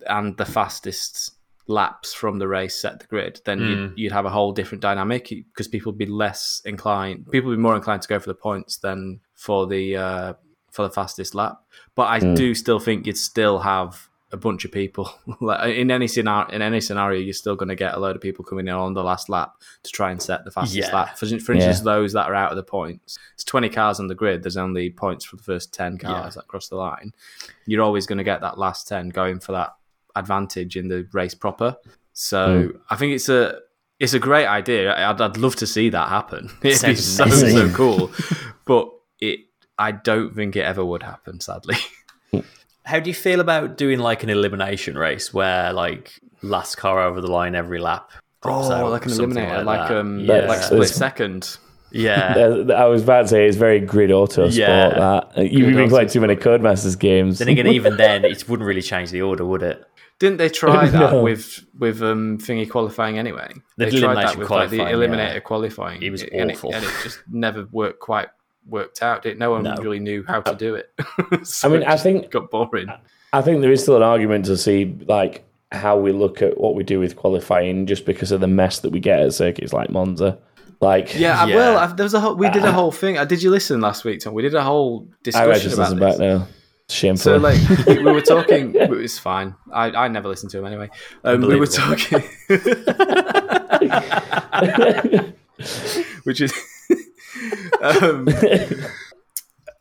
and the fastest laps from the race set the grid, then you'd, you'd have a whole different dynamic because people would be less inclined. People would be more inclined to go for the points than for the uh, for the fastest lap. But I do still think you'd still have a bunch of people like in any scenario. In any scenario, you're still going to get a load of people coming in on the last lap to try and set the fastest Yeah. lap. For, for instance, Yeah. those that are out of the points. It's 20 cars on the grid. There's only points for the first 10 cars that cross the line. You're always going to get that last 10 going for that advantage in the race proper. So hmm. I think it's a it's a great idea. I'd, I'd love to see that happen. It'd be so so cool, but it I don't think it ever would happen. Sadly, hmm. How do you feel about doing like an elimination race where like last car over the line every lap? drops out, Oh, like an eliminator, like, that? um, yeah, like split That's- second. yeah. Uh, I was about to say it's very GRID Autosport. Yeah. That you've been playing too many Codemasters games. then again, even then, it wouldn't really change the order, would it? Didn't they try that No. with with um thingy qualifying anyway? The they tried that elimination with like, the eliminator yeah. qualifying. It was and awful. It, and it just never worked quite worked out. Did no one No. really knew how to do it? So I mean, it I think- got boring. I think there is still an argument to see like how we look at what we do with qualifying, just because of the mess that we get at circuits like Monza. Like, Yeah, I- Yeah. well, I, there was a whole, we did a whole thing. Uh, Did you listen last week, Tom? We did a whole I discussion just about this. back now. Shameful. So like we were talking, it was fine. I, I never listened to him anyway. Um, we were talking, which is, um,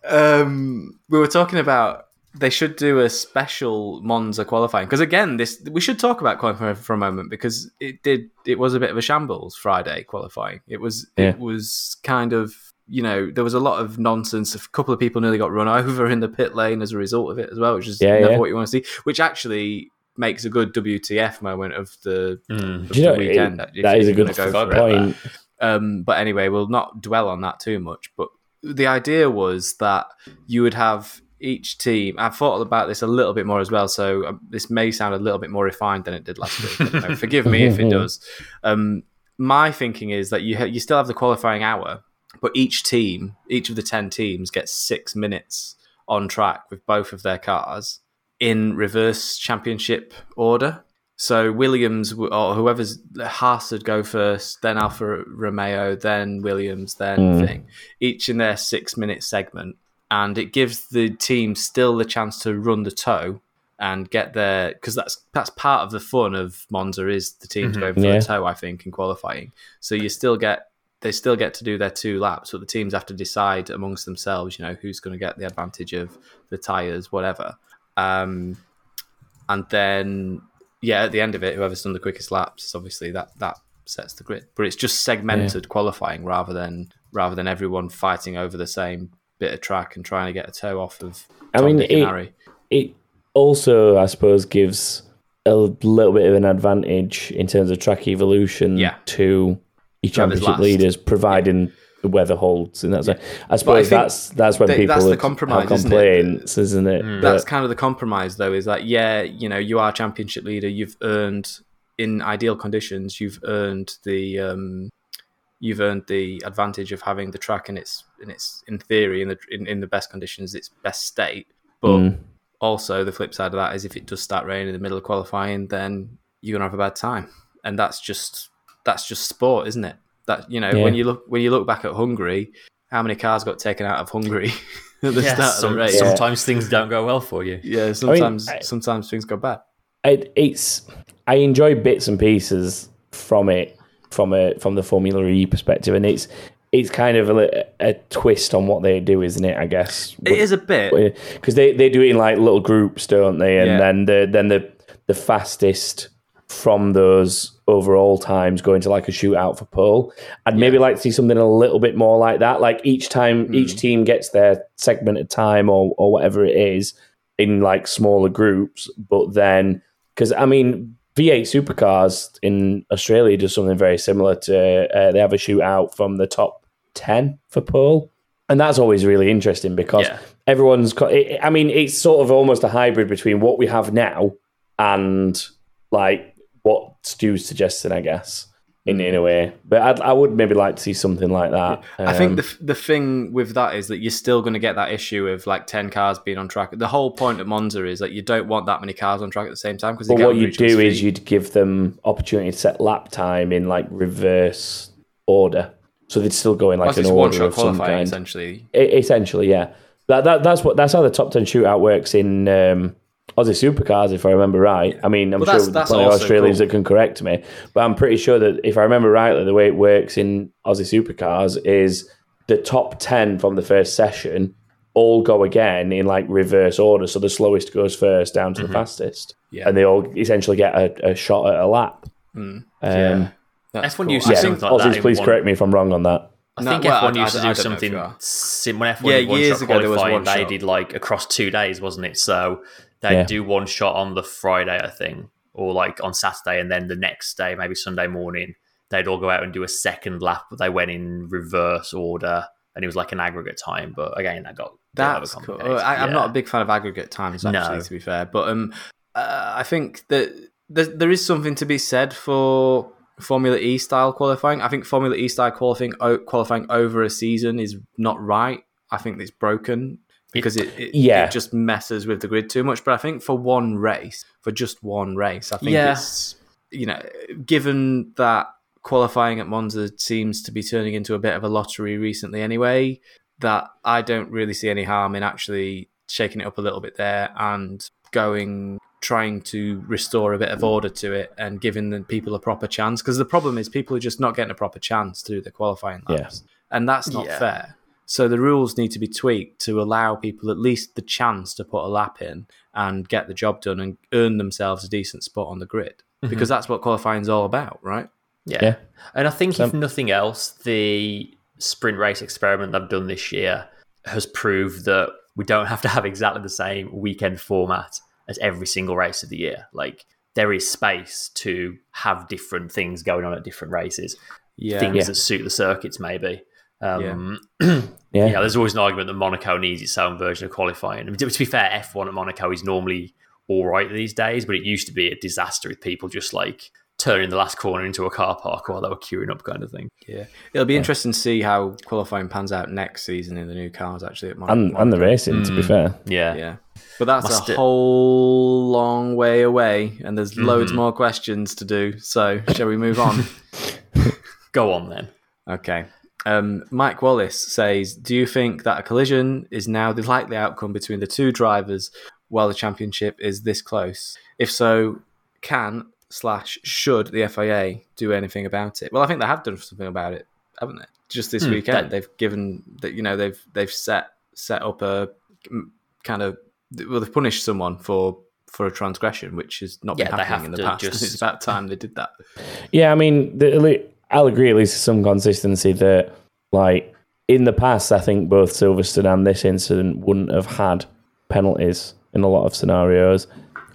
um, we were talking about they should do a special Monza qualifying because again, this we should talk about qualifying for a moment because it did it was a bit of a shambles Friday qualifying. It was Yeah. it was kind of you know there was a lot of nonsense. A couple of people nearly got run over in the pit lane as a result of it as well, which is Yeah, never yeah. what you want to see. Which actually makes a good WTF moment of the, of Do you know, weekend. it- that is a good gonna go for it. Um, but anyway, we'll not dwell on that too much. But the idea was that you would have each team. I've thought about this a little bit more as well, so um, this may sound a little bit more refined than it did last week. Know. Forgive me if it does. Um, my thinking is that you ha- you still have the qualifying hour, but each team, each of the ten teams, gets six minutes on track with both of their cars in reverse championship order. So Williams or whoever's Haas would go first, then Alfa Romeo, then Williams, then thing. Each in their six minute segment, and it gives the team still the chance to run the tow and get their because that's that's part of the fun of Monza is the teams going for Yeah. the tow. I think in qualifying, so you still get they still get to do their two laps, but the teams have to decide amongst themselves, you know, who's going to get the advantage of the tires, whatever. Um, and then yeah, at the end of it, whoever's done the quickest laps, obviously that that sets the grid. But it's just segmented qualifying rather than rather than everyone fighting over the same bit of track and trying to get a tow off of. I Tom, mean, it- it also, I suppose, gives a little bit of an advantage in terms of track evolution Yeah. to your championship leaders, providing the weather holds. And that's, I suppose think that's that's when that- people that's the compromise, have isn't it? complaints, isn't it? That's But- kind of the compromise, though, is that yeah, you know, you are championship leader. You've earned, in ideal conditions, you've earned the, um, you've earned the advantage of having the track in its, in its, in theory, in the in, in the best conditions, its best state. But Mm. also, the flip side of that is if it does start raining in the middle of qualifying, then you're gonna have a bad time, and that's just that's just sport, isn't it? That you know, Yeah. when you look when you look back at Hungary, how many cars got taken out of Hungary at the Yeah, start some- the race? Yeah. sometimes things don't go well for you. Yeah, sometimes I- sometimes things go bad. it, it's I enjoy bits and pieces from it from a from the Formula E perspective, and it's it's kind of a, a twist on what they do, isn't it? I guess It is a bit. because they, they do it in like little groups, don't they? And Yeah. then the then the the fastest from those overall times going to like a shootout for pole. I'd maybe like to see something a little bit more like that. Like each time each team gets their segmented time or or whatever it is in like smaller groups, but then because I mean V8 supercars in Australia does something very similar to uh, they have a shootout from the top 10 for pole. And that's always really interesting because Yeah. everyone's. I mean, it's sort of almost a hybrid between what we have now and like what Stu's suggesting, I guess, in in a way. But I'd, I would maybe like to see something like that. I think Um, the the thing with that is that you're still going to get that issue of like ten cars being on track. The whole point of Monza is that you don't want that many cars on track at the same time because But what you do is you'd give them opportunity to set lap time in like reverse order, so they'd still go in like Plus an order of some kind. essentially. E- essentially, yeah. That, that that's what that's how the top ten shootout works in um, Aussie Supercars, if I remember right. I mean, I'm Well, sure that's- there's that's plenty of also Australians cool. that can correct me, but I'm pretty sure that if I remember rightly, the way it works in Aussie Supercars is the top ten from the first session all go again in like reverse order. So the slowest goes first down to the fastest, Yeah. and they all essentially get a, a shot at a lap. Mm. Um, That's F1 cool. used to I do think- something like. Aussies, in please one- correct me if I'm wrong on that. I No, think well, F1 I- used to I- do don't if something you are. sim- when F1 Yeah, did years ago there was qualifying, one they shot. did like across two days, wasn't it? So they'd Yeah. do one shot on the Friday, I think, or like on Saturday, and then the next day, maybe Sunday morning, they'd all go out and do a second lap, but they went in reverse order, and it was like an aggregate time. But again, that got That's cool. I, I'm Yeah. not a big fan of aggregate times, actually, No. to be fair. But um, uh, I think that there, there is something to be said for Formula E style qualifying. I think Formula E style qualifying o- qualifying over a season is not right. I think it's broken because it, it, Yeah. it just messes with the grid too much. But I think for one race, for just one race, I think Yeah. it's you know, given that qualifying at Monza seems to be turning into a bit of a lottery recently anyway, that I don't really see any harm in actually shaking it up a little bit there and going trying to restore a bit of order to it and giving the people a proper chance because the problem is people are just not getting a proper chance through the qualifying laps and that's not Yeah. fair so the rules need to be tweaked to allow people at least the chance to put a lap in and get the job done and earn themselves a decent spot on the grid mm-hmm. because that's what qualifying is all about right Yeah. Yeah. And I think if nothing else, the sprint race experiment they've done this year has proved that we don't have to have exactly the same weekend format as every single race of the year. Like there is space to have different things going on at different races, yeah things Yeah. that suit the circuits, maybe. Um, Yeah. yeah, there's always an argument that Monaco needs its own version of qualifying. I mean, to to be fair, F1 at Monaco is normally all right these days, but it used to be a disaster with people just like turning the last corner into a car park while they were queuing up, kind of thing. yeah it'll be interesting to see how qualifying pans out next season in the new cars actually at Mon- And and the racing, to be fair. Yeah. yeah but that's Must a it- whole long way away and there's loads Mm-hmm. more questions to do so shall we move on Go on then. Okay. Um, Mike Wallace says, "Do you think that a collision is now the likely outcome between the two drivers while the championship is this close? If so, can slash should the FIA do anything about it? Well, I think they have done something about it, haven't they? Just this weekend, that- they've given that you know they've they've set set up a mm, kind of well they've punished someone for for a transgression, which has not been Yeah, they happening in the past. just- It's about time they did that. Yeah, I mean, the, le- I'll agree at least some consistency that, like, in the past, I think both Silverstone and this incident wouldn't have had penalties in a lot of scenarios.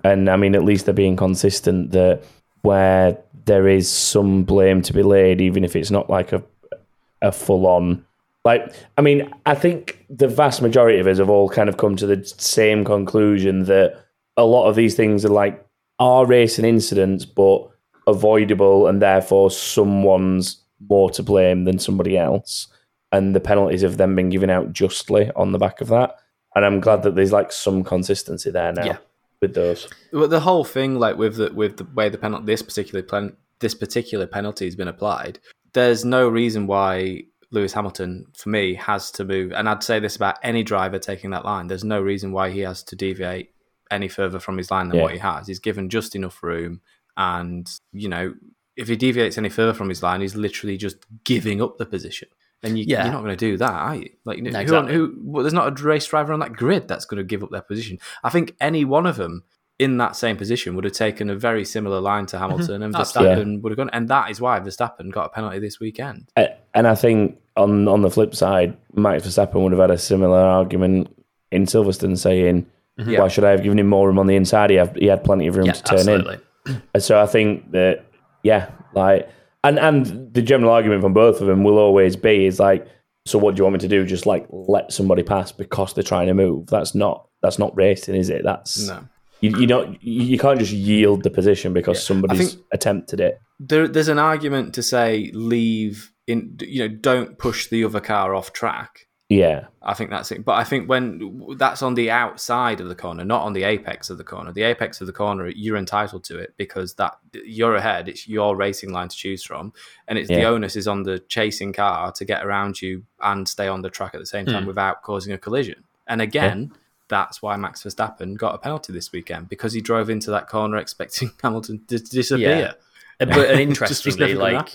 And I mean, at least they're being consistent that where there is some blame to be laid, even if it's not like a a full on. Like, I mean, I think the vast majority of us have all kind of come to the same conclusion that a lot of these things are like are racing incidents, but avoidable, and therefore someone's more to blame than somebody else. And the penalties have then been given out justly on the back of that. And I'm glad that there's like some consistency there now Yeah. with those. Well, the whole thing, like with the with the way the penalty, this particular plan, this particular penalty has been applied. There's no reason why Lewis Hamilton, for me, has to move. And I'd say this about any driver taking that line. There's no reason why he has to deviate any further from his line than Yeah. what he has. He's given just enough room, and you know, if he deviates any further from his line, he's literally just giving up the position. And you, Yeah. you're not going to do that, are you? Like, who, exactly. who, well, there's not a race driver on that grid that's going to give up their position. I think any one of them in that same position would have taken a very similar line to mm-hmm. Hamilton, and Absolutely. Verstappen would have gone. And that is why Verstappen got a penalty this weekend. And I think on on the flip side, Max Verstappen would have had a similar argument in Silverstone saying, mm-hmm. Yeah. "Why should I have given him more room on the inside? He, have, he had plenty of room Yeah, to turn absolutely. in." And so I think that yeah, like and and the general argument from both of them will always be is like, so what do you want me to do? Just like let somebody pass because they're trying to move? That's not that's not racing, is it? That's No. you, you don't you can't just yield the position because somebody's think- attempted it. There, there's an argument to say leave in, you know, don't push the other car off track. Yeah, I think that's it. But I think when that's on the outside of the corner, not on the apex of the corner. The apex of the corner, you're entitled to it because that you're ahead. It's your racing line to choose from, and it's the onus is on the chasing car to get around you and stay on the track at the same time without causing a collision. And again, that's why Max Verstappen got a penalty this weekend because he drove into that corner expecting Hamilton to disappear. Uh, But and interestingly, like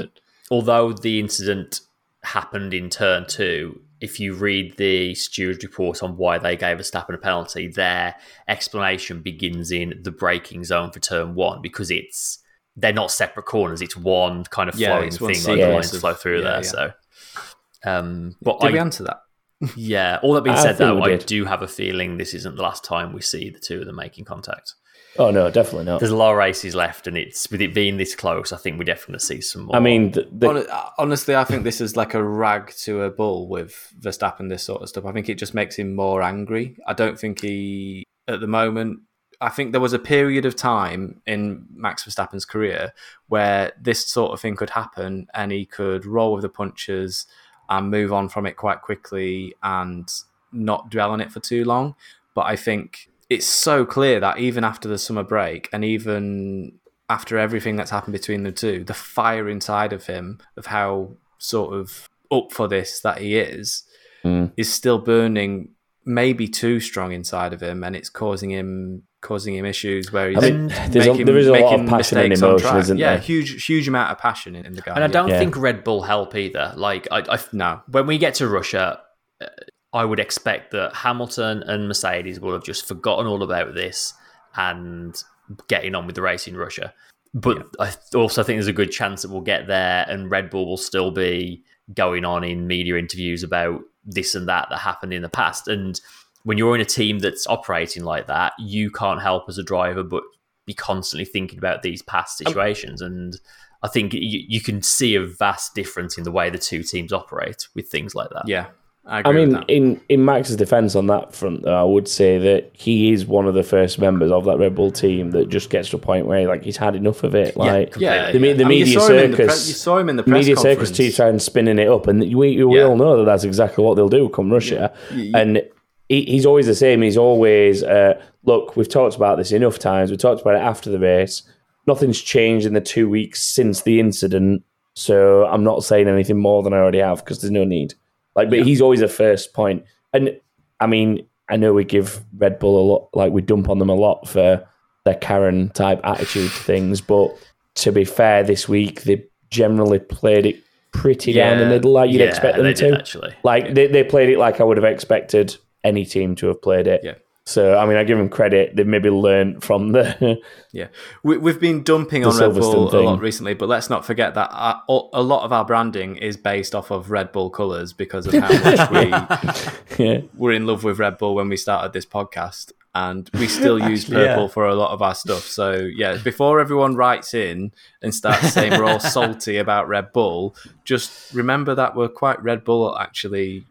although the incident happened in turn two, if you read the steward's report on why they gave Verstappen a penalty, their explanation begins in the braking zone for turn one because it's they're not separate corners; it's one kind of flowing one thing, like the lines of- flow through yeah, there. yeah. So, um, but Did we answer that? yeah. All that being said, though, I do have a feeling this isn't the last time we see the two of them making contact. Oh no, definitely not. There's a lot of races left, and it's with it being this close, I think we definitely see some more. I mean, the, the, Honestly, I think this is like a rag to a bull with Verstappen. This sort of stuff. I think it just makes him more angry. I don't think he, at the moment, I think there was a period of time in Max Verstappen's career where this sort of thing could happen, and he could roll with the punches and move on from it quite quickly and not dwell on it for too long. But I think it's so clear that even after the summer break, and even after everything that's happened between the two, the fire inside of him, of how sort of up for this that he is, Mm. is still burning maybe too strong inside of him, and it's causing him causing him issues where he's I mean, there's a- making, there is a lot of making passion and mistakes emotion, isn't yeah, there? huge huge amount of passion in, in the guy. and I don't Yeah. think Red Bull help either. Like, I, I no. when we get to Russia, uh, I would expect that Hamilton and Mercedes will have just forgotten all about this and getting on with the race in Russia. But I also think there's a good chance that we'll get there and Red Bull will still be going on in media interviews about this and that that happened in the past. And when you're in a team that's operating like that, you can't help as a driver but be constantly thinking about these past oh. situations. and I think you, you can see a vast difference in the way the two teams operate with things like that. Yeah, I agree I mean, in in Max's defense on that front, though, I would say that he is one of the first members of that Red Bull team that just gets to a point where like he's had enough of it. Like, Yeah, the, me- the I mean, you media saw him in the circus, pre- you saw him in the press media circus conference. keeps trying spinning it up, and we we Yeah. all know that that's exactly what they'll do come Russia. Y- And he, he's always the same. He's always uh, look. We've talked about this enough times. We talked about it after the race. Nothing's changed in the two weeks since the incident, so I'm not saying anything more than I already have because there's no need. Like, but he's always a first point. And I mean, I know we give Red Bull a lot, like we dump on them a lot for their Karen type attitude to things, but to be fair, this week they generally played it pretty down the middle, like you'd Yeah, expect them to. did, actually. Like they, they played it like I would have expected any team to have played it. Yeah. So I mean, I give them credit. They've maybe learned from the Yeah, we, we've been dumping on Red Bull Silverstone a lot recently, but let's not forget that uh, our, a lot of our branding is based off of Red Bull colours because of how much we yeah. were in love with Red Bull when we started this podcast, and we still use purple yeah. for a lot of our stuff. So yeah, before everyone writes in and starts saying we're all salty about Red Bull, just remember that we're quite Red Bull actually.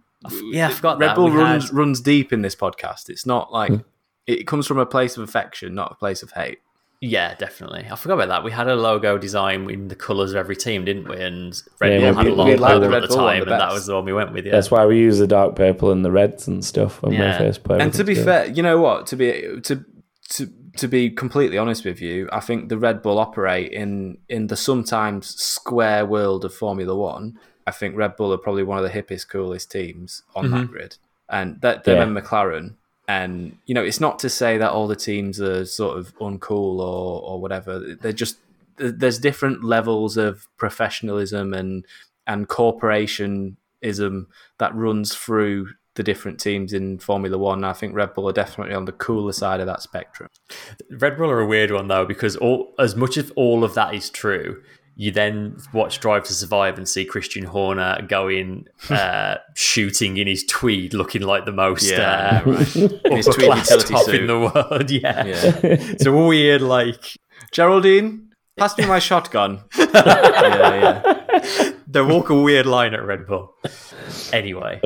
Yeah, I forgot Red that. Bull We runs had- runs deep in this podcast. It's not like hmm. it comes from a place of affection, not a place of hate. Yeah, definitely. I forgot about that. We had a logo design in the colours of every team, didn't we? And Red Yeah, Bull we- had a we long had, like, purple the at the Bull time, the and that was the one we went with. Yeah. That's why we use the dark purple and the reds and stuff when Yeah. we first put And to be everything fair, you know what? To be to to to be completely honest with you, I think the Red Bull operate in in the sometimes square world of Formula One. I think Red Bull are probably one of the hippest, coolest teams on that mm-hmm. grid, and that them Yeah. and McLaren. And you know, it's not to say that all the teams are sort of uncool or or whatever. They're just there's different levels of professionalism and and corporationism that runs through the different teams in Formula One. I think Red Bull are definitely on the cooler side of that spectrum. Red Bull are a weird one though, because all as much as all of that is true, you then watch Drive to Survive and see Christian Horner going uh, shooting in his tweed, looking like the most Yeah, uh, right. In his tweed class utility top suit. in the world. Yeah, Yeah. it's a weird like Geraldine, pass me my shotgun. yeah, yeah. they walk a weird line at Red Bull. Anyway,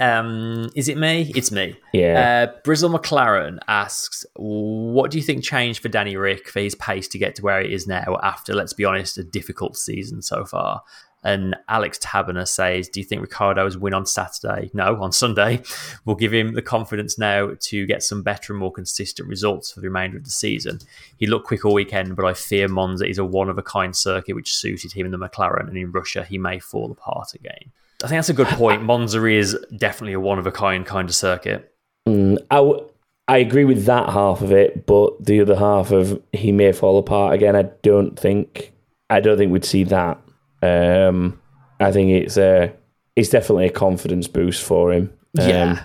um, is it me? It's me. Yeah. Uh, Brizzle McLaren asks, "What do you think changed for Danny Ric for his pace to get to where it is now after, let's be honest, a difficult season so far?" And Alex Taberner says, "Do you think Ricciardo's win on Saturday? No, on Sunday, will give him the confidence now to get some better and more consistent results for the remainder of the season. He looked quick all weekend, but I fear Monza is a one of a kind circuit which suited him in the McLaren, and in Russia he may fall apart again." I think that's a good point. Monza is definitely a one of a kind kind of circuit. Mm, I, w- I agree with that half of it, but the other half of he may fall apart again. I don't think I don't think we'd see that. Um, I think it's a it's definitely a confidence boost for him. Um, Yeah.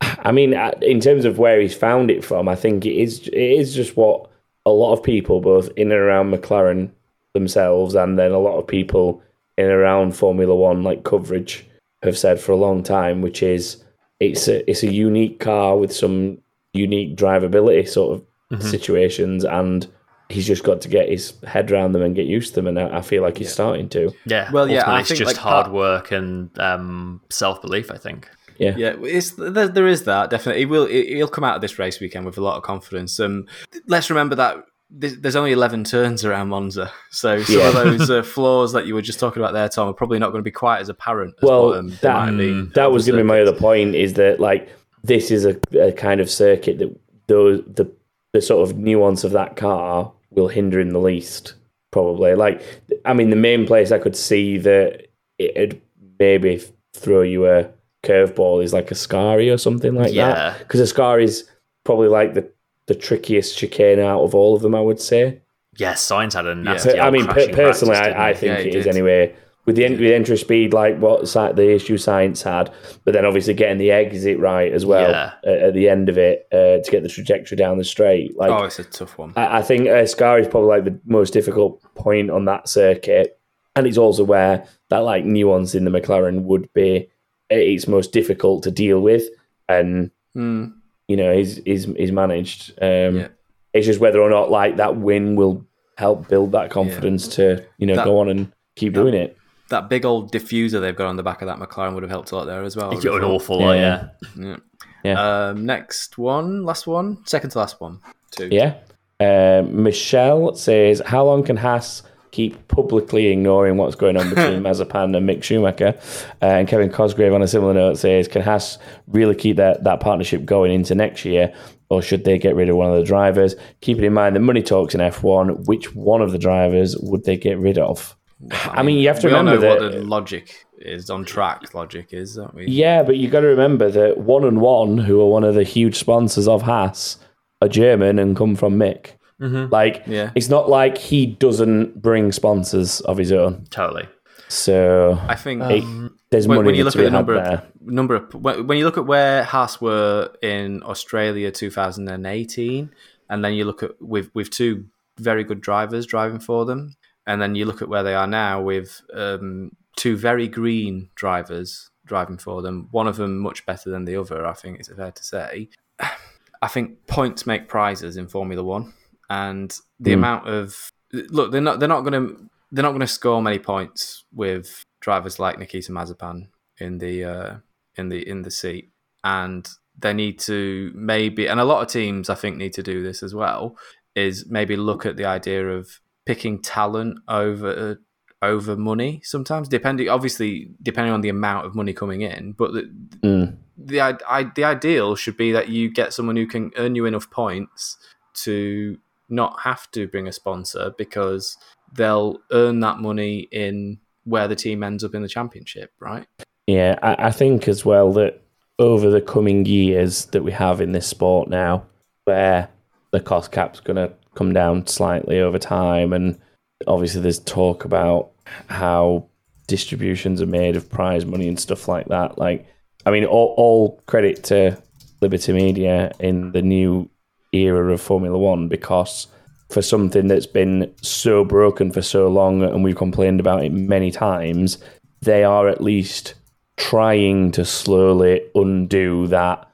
I mean, in terms of where he's found it from, I think it is it is just what a lot of people, both in and around McLaren themselves, and then a lot of people in around Formula One, like coverage, have said for a long time, which is it's a it's a unique car with some unique drivability sort of situations, and he's just got to get his head around them and get used to them, and I, I feel like he's starting to. Yeah. Well, yeah, I it's think, just like, hard part- work and um, self belief. I think. Yeah, Yeah, it's there, there is that definitely. He will. He'll come out of this race weekend with a lot of confidence. Um, let's remember that there's only eleven turns around Monza, so some Yeah. of those uh, flaws that you were just talking about there, Tom, are probably not going to be quite as apparent. As Well, what, um, that- might have been that was going to be my other point is that like this is a, a kind of circuit that those the the sort of nuance of that car will hinder in the least probably like i mean the main place i could see that it'd maybe throw you a curveball is like Ascari or something like Yeah. that because Ascari is probably like the the trickiest chicane out of all of them i would say Yeah, Sainz had a nasty. Per- I mean, per- personally, practice, I, I think Yeah, he it is did. anyway. With the, en- with entry speed, like what si- the issue Sainz had, but then obviously getting the exit right as well Yeah. at, at the end of it uh, to get the trajectory down the straight. Like, Oh, it's a tough one. I, I think uh, Scar is probably like the most difficult point on that circuit, and it's also where that like nuance in the McLaren would be it's most difficult to deal with, and Hmm. You know he's he's, he's managed. Um, Yeah. It's just whether or not like that win will help build that confidence to you know That- go on and keep doing it. That big old diffuser they've got on the back of that McLaren would have helped a lot there as well. I would an awful lot, Yeah. yeah. Yeah. Um, next one, last one, second to last one, two. Yeah. Um, Michelle says, "How long can Haas keep publicly ignoring what's going on between Mazepin and Mick Schumacher?" Uh, and Kevin Cosgrave, on a similar note, says, "Can Haas really keep that that partnership going into next year, or should they get rid of one of the drivers? Keeping in mind the money talks in F1, which one of the drivers would they get rid of?" I mean, you have to we remember know that. what the logic is on track. Logic is, don't we? Yeah, but you got to remember that 1&1, who are one of the huge sponsors of Haas, are German and come from Mick. Like, Yeah. it's not like he doesn't bring sponsors of his own. Totally. So I think it- there's when, money when you to look be at the had number there. of number of when when you look at where Haas were in Australia 2018, and then you look at with with two very good drivers driving for them, and then you look at where they are now with um, two very green drivers driving for them. One of them much better than the other. I think it's fair to say. I think points make prizes in Formula One, and the Hmm. amount of look they're not they're not going to they're not going to score many points with drivers like Nikita Mazepin in the uh, in the in the seat, and they need to maybe and a lot of teams I think need to do this as well is maybe look at the idea of picking talent over over money sometimes depending obviously depending on the amount of money coming in but the, Mm. the I, the ideal should be that you get someone who can earn you enough points to not have to bring a sponsor because they'll earn that money in where the team ends up in the championship, right? Yeah, I, I think as well that over the coming years that we have in this sport now, where the cost cap's going to come down slightly over time, and obviously there's talk about how distributions are made of prize money and stuff like that. Like, I mean, all, all credit to Liberty Media in the new era of Formula One because for something that's been so broken for so long and we've complained about it many times, they are at least trying to slowly undo that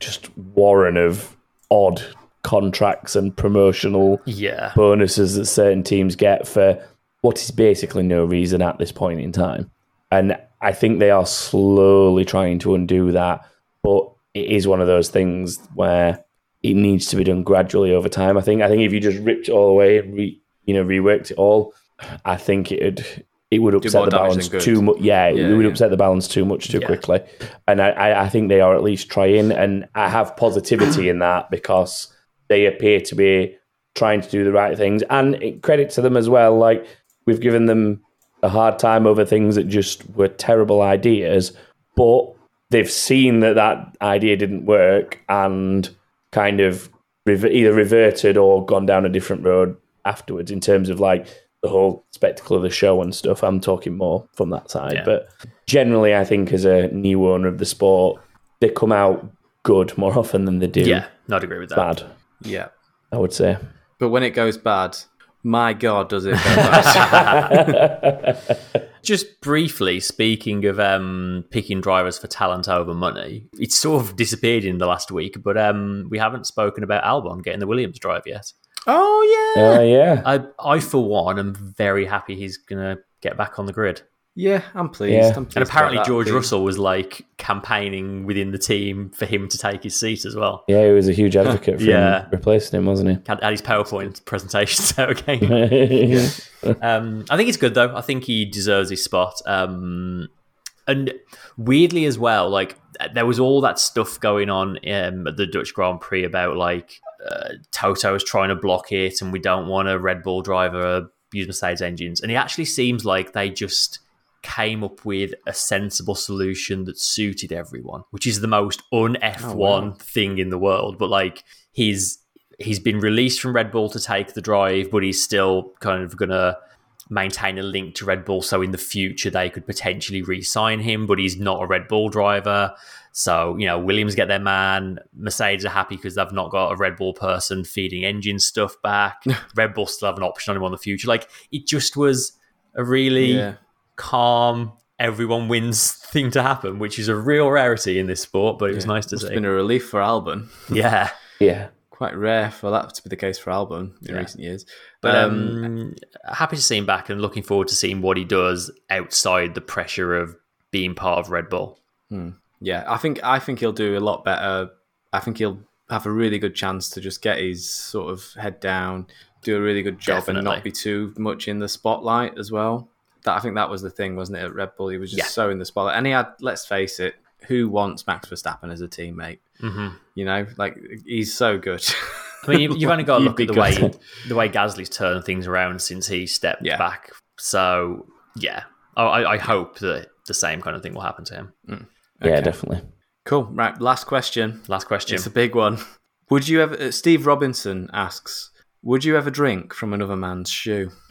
just warren of odd contracts and promotional Yeah. bonuses that certain teams get for what is basically no reason at this point in time. And I think they are slowly trying to undo that, but it is one of those things where it needs to be done gradually over time. I think I think if you just ripped it all away and re, you know reworked it all, I think it'd it would upset the balance too much. Yeah, Yeah, it would yeah. upset the balance too much too Yeah. quickly. And I, I, I think they are at least trying, and I have positivity in that because they appear to be trying to do the right things. And credit to them as well. Like we've given them a hard time over things that just were terrible ideas, but they've seen that that idea didn't work and kind of rev- either reverted or gone down a different road afterwards in terms of like the whole spectacle of the show and stuff. I'm talking more from that side, Yeah. but generally, I think as a new owner of the sport, they come out good more often than they do Yeah. not agree with that. bad. Yeah. I would say. But when it goes bad, my God, does it go bad? Just briefly speaking of um, picking drivers for talent over money, it's sort of disappeared in the last week, but um, we haven't spoken about Albon getting the Williams drive yet. oh, yeah. Uh, yeah. I, I for one, am very happy he's gonna get back on the grid. Yeah, I'm pleased. Yeah. I'm pleased And apparently. George The- Russell was like campaigning within the team for him to take his seat as well. Yeah, he was a huge advocate for Yeah. him replacing him, wasn't Had, had his PowerPoint presentations out again. he? Um, I think it's good though. I think he deserves his spot. Um, and weirdly as well, like there was all that stuff going on um, at the Dutch Grand Prix about like uh, Toto's trying to block it, and we don't want a Red Bull driver use Mercedes engines. And it actually seems like they just came up with a sensible solution that suited everyone, which is the most un F1 wow. thing in the world. But like he's he's been released from Red Bull to take the drive, but he's still kind of gonna maintain a link to Red Bull. So in the future they could potentially re-sign him, but he's not a Red Bull driver. So you know Williams get their man. Mercedes are happy because they've not got a Red Bull person feeding engine stuff back. Red Bull still have an option on him on the future. Like it just was a really Yeah. Calm, everyone wins thing to happen, which is a real rarity in this sport. But it was nice to see. It's been a relief for Albon. yeah. yeah. Quite rare for that to be the case for Albon in Yeah. recent years. But um, um, happy to see him back and looking forward to seeing what he does outside the pressure of being part of Red Bull. yeah, I think I think he'll do a lot better. I think he'll have a really good chance to just get his sort of head down, do a really good job, and not be too much in the spotlight as well. That I think that was the thing, wasn't it? At Red Bull, he was just Yeah. so in the spotlight, and he had. Let's face it, who wants Max Verstappen as a teammate? hmm You know, like he's so good. I mean, you- you've only got to look at the good. way the way Gasly's turned things around since he stepped Yeah. back. So yeah, I- I, I hope that the same kind of thing will happen to him. Yeah, Okay. definitely. Cool. Right. Last question. Last question. It's a big one. Would you ever? Uh, Steve Robinson asks, "Would you ever drink from another man's shoe?"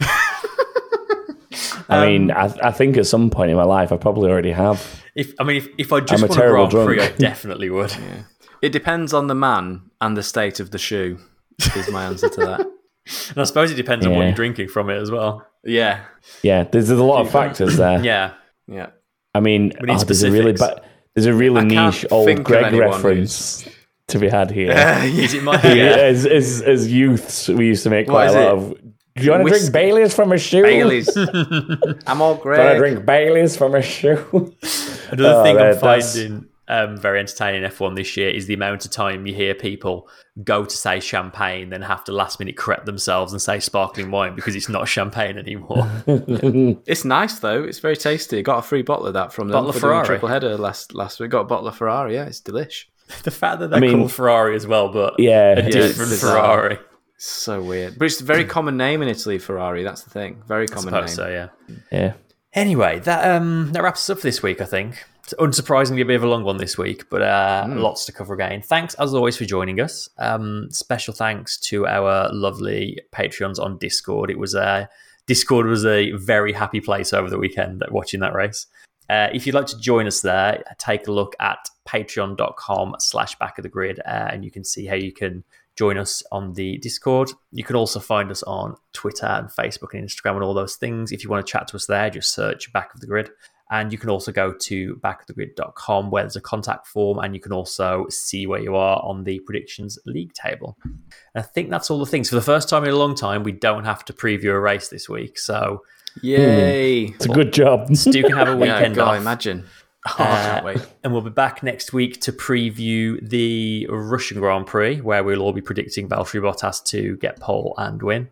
I mean, um, I, I think at some point in my life, I probably already have. If I mean, if, if I just I'm a a terrible Grand Prix, drunk. I definitely would. Yeah. It depends on the man and the state of the shoe. Is my answer to that. And I suppose it depends on what you're drinking from it as well. Yeah, Yeah, there's, there's a lot of factors there. Yeah. yeah. I mean, oh, there's a really specifics. ba- there's a really niche old Greg anyone reference to be had here. Is it my Yeah, yeah. As, as as youths, we used to make quite a lot it? of. Do you want to Whiskey. drink Bailey's from a shoe? Bailey's. I'm all great. Do you want to drink Bailey's from a shoe? Another Oh, thing I'm finding um, very entertaining F1 this year is the amount of time you hear people go to say champagne, then have to last minute correct themselves and say sparkling wine because it's not champagne anymore. It's nice though. It's very tasty. Got a free bottle of that from them. Bottle of for doing a Ferrari. triple header last last week. Got a bottle of Ferrari. Yeah, it's delish. the fact that they're mean- called Ferrari as well, but Yeah, a it's different bizarre. Ferrari. So weird. But it's a very common name in Italy. Ferrari. That's the thing. Very I common name. so, yeah. yeah. Anyway, that um that wraps us up for this week, I think. It's unsurprisingly a bit of a long one this week, but uh, lots to cover again. Thanks as always for joining us. Um, special thanks to our lovely Patreons on Discord. It was uh, Discord was a very happy place over the weekend watching that race. Uh, if you'd like to join us there, take a look at patreon.com slash back of the grid uh, and you can see how you can join us on the Discord. You can also find us on Twitter and Facebook and Instagram and all those things. If you want to chat to us there, just search back of the grid. And you can also go to backofthegrid.com where there's a contact form and you can also see where you are on the predictions league table. And I think that's all the things. For the first time in a long time, we don't have to preview a race this week. So Yay! Hmm. It's a good job. Stu can have a Yeah, weekend God, off. imagine. Oh, I can't Uh, wait. And we'll be back next week to preview the Russian Grand Prix, where we'll all be predicting Valtteri Bottas to get pole and win.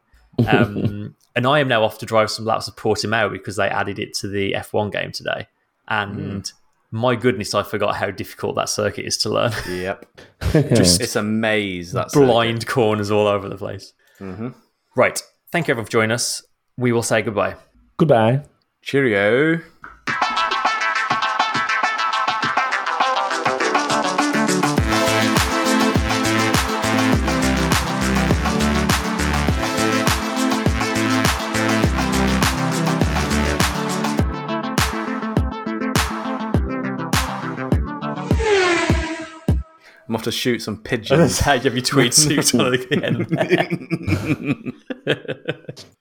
Um, and I am now off to drive some laps of Portimao because they added it to the F1 game today. And my goodness, I forgot how difficult that circuit is to learn. Yep. Just It's a maze. That's blind corners all over the place. Right. Thank you everyone for joining us. We will say goodbye. Goodbye. Cheerio. Off to shoot some pigeons. That's how you have your tweed suit on at the end.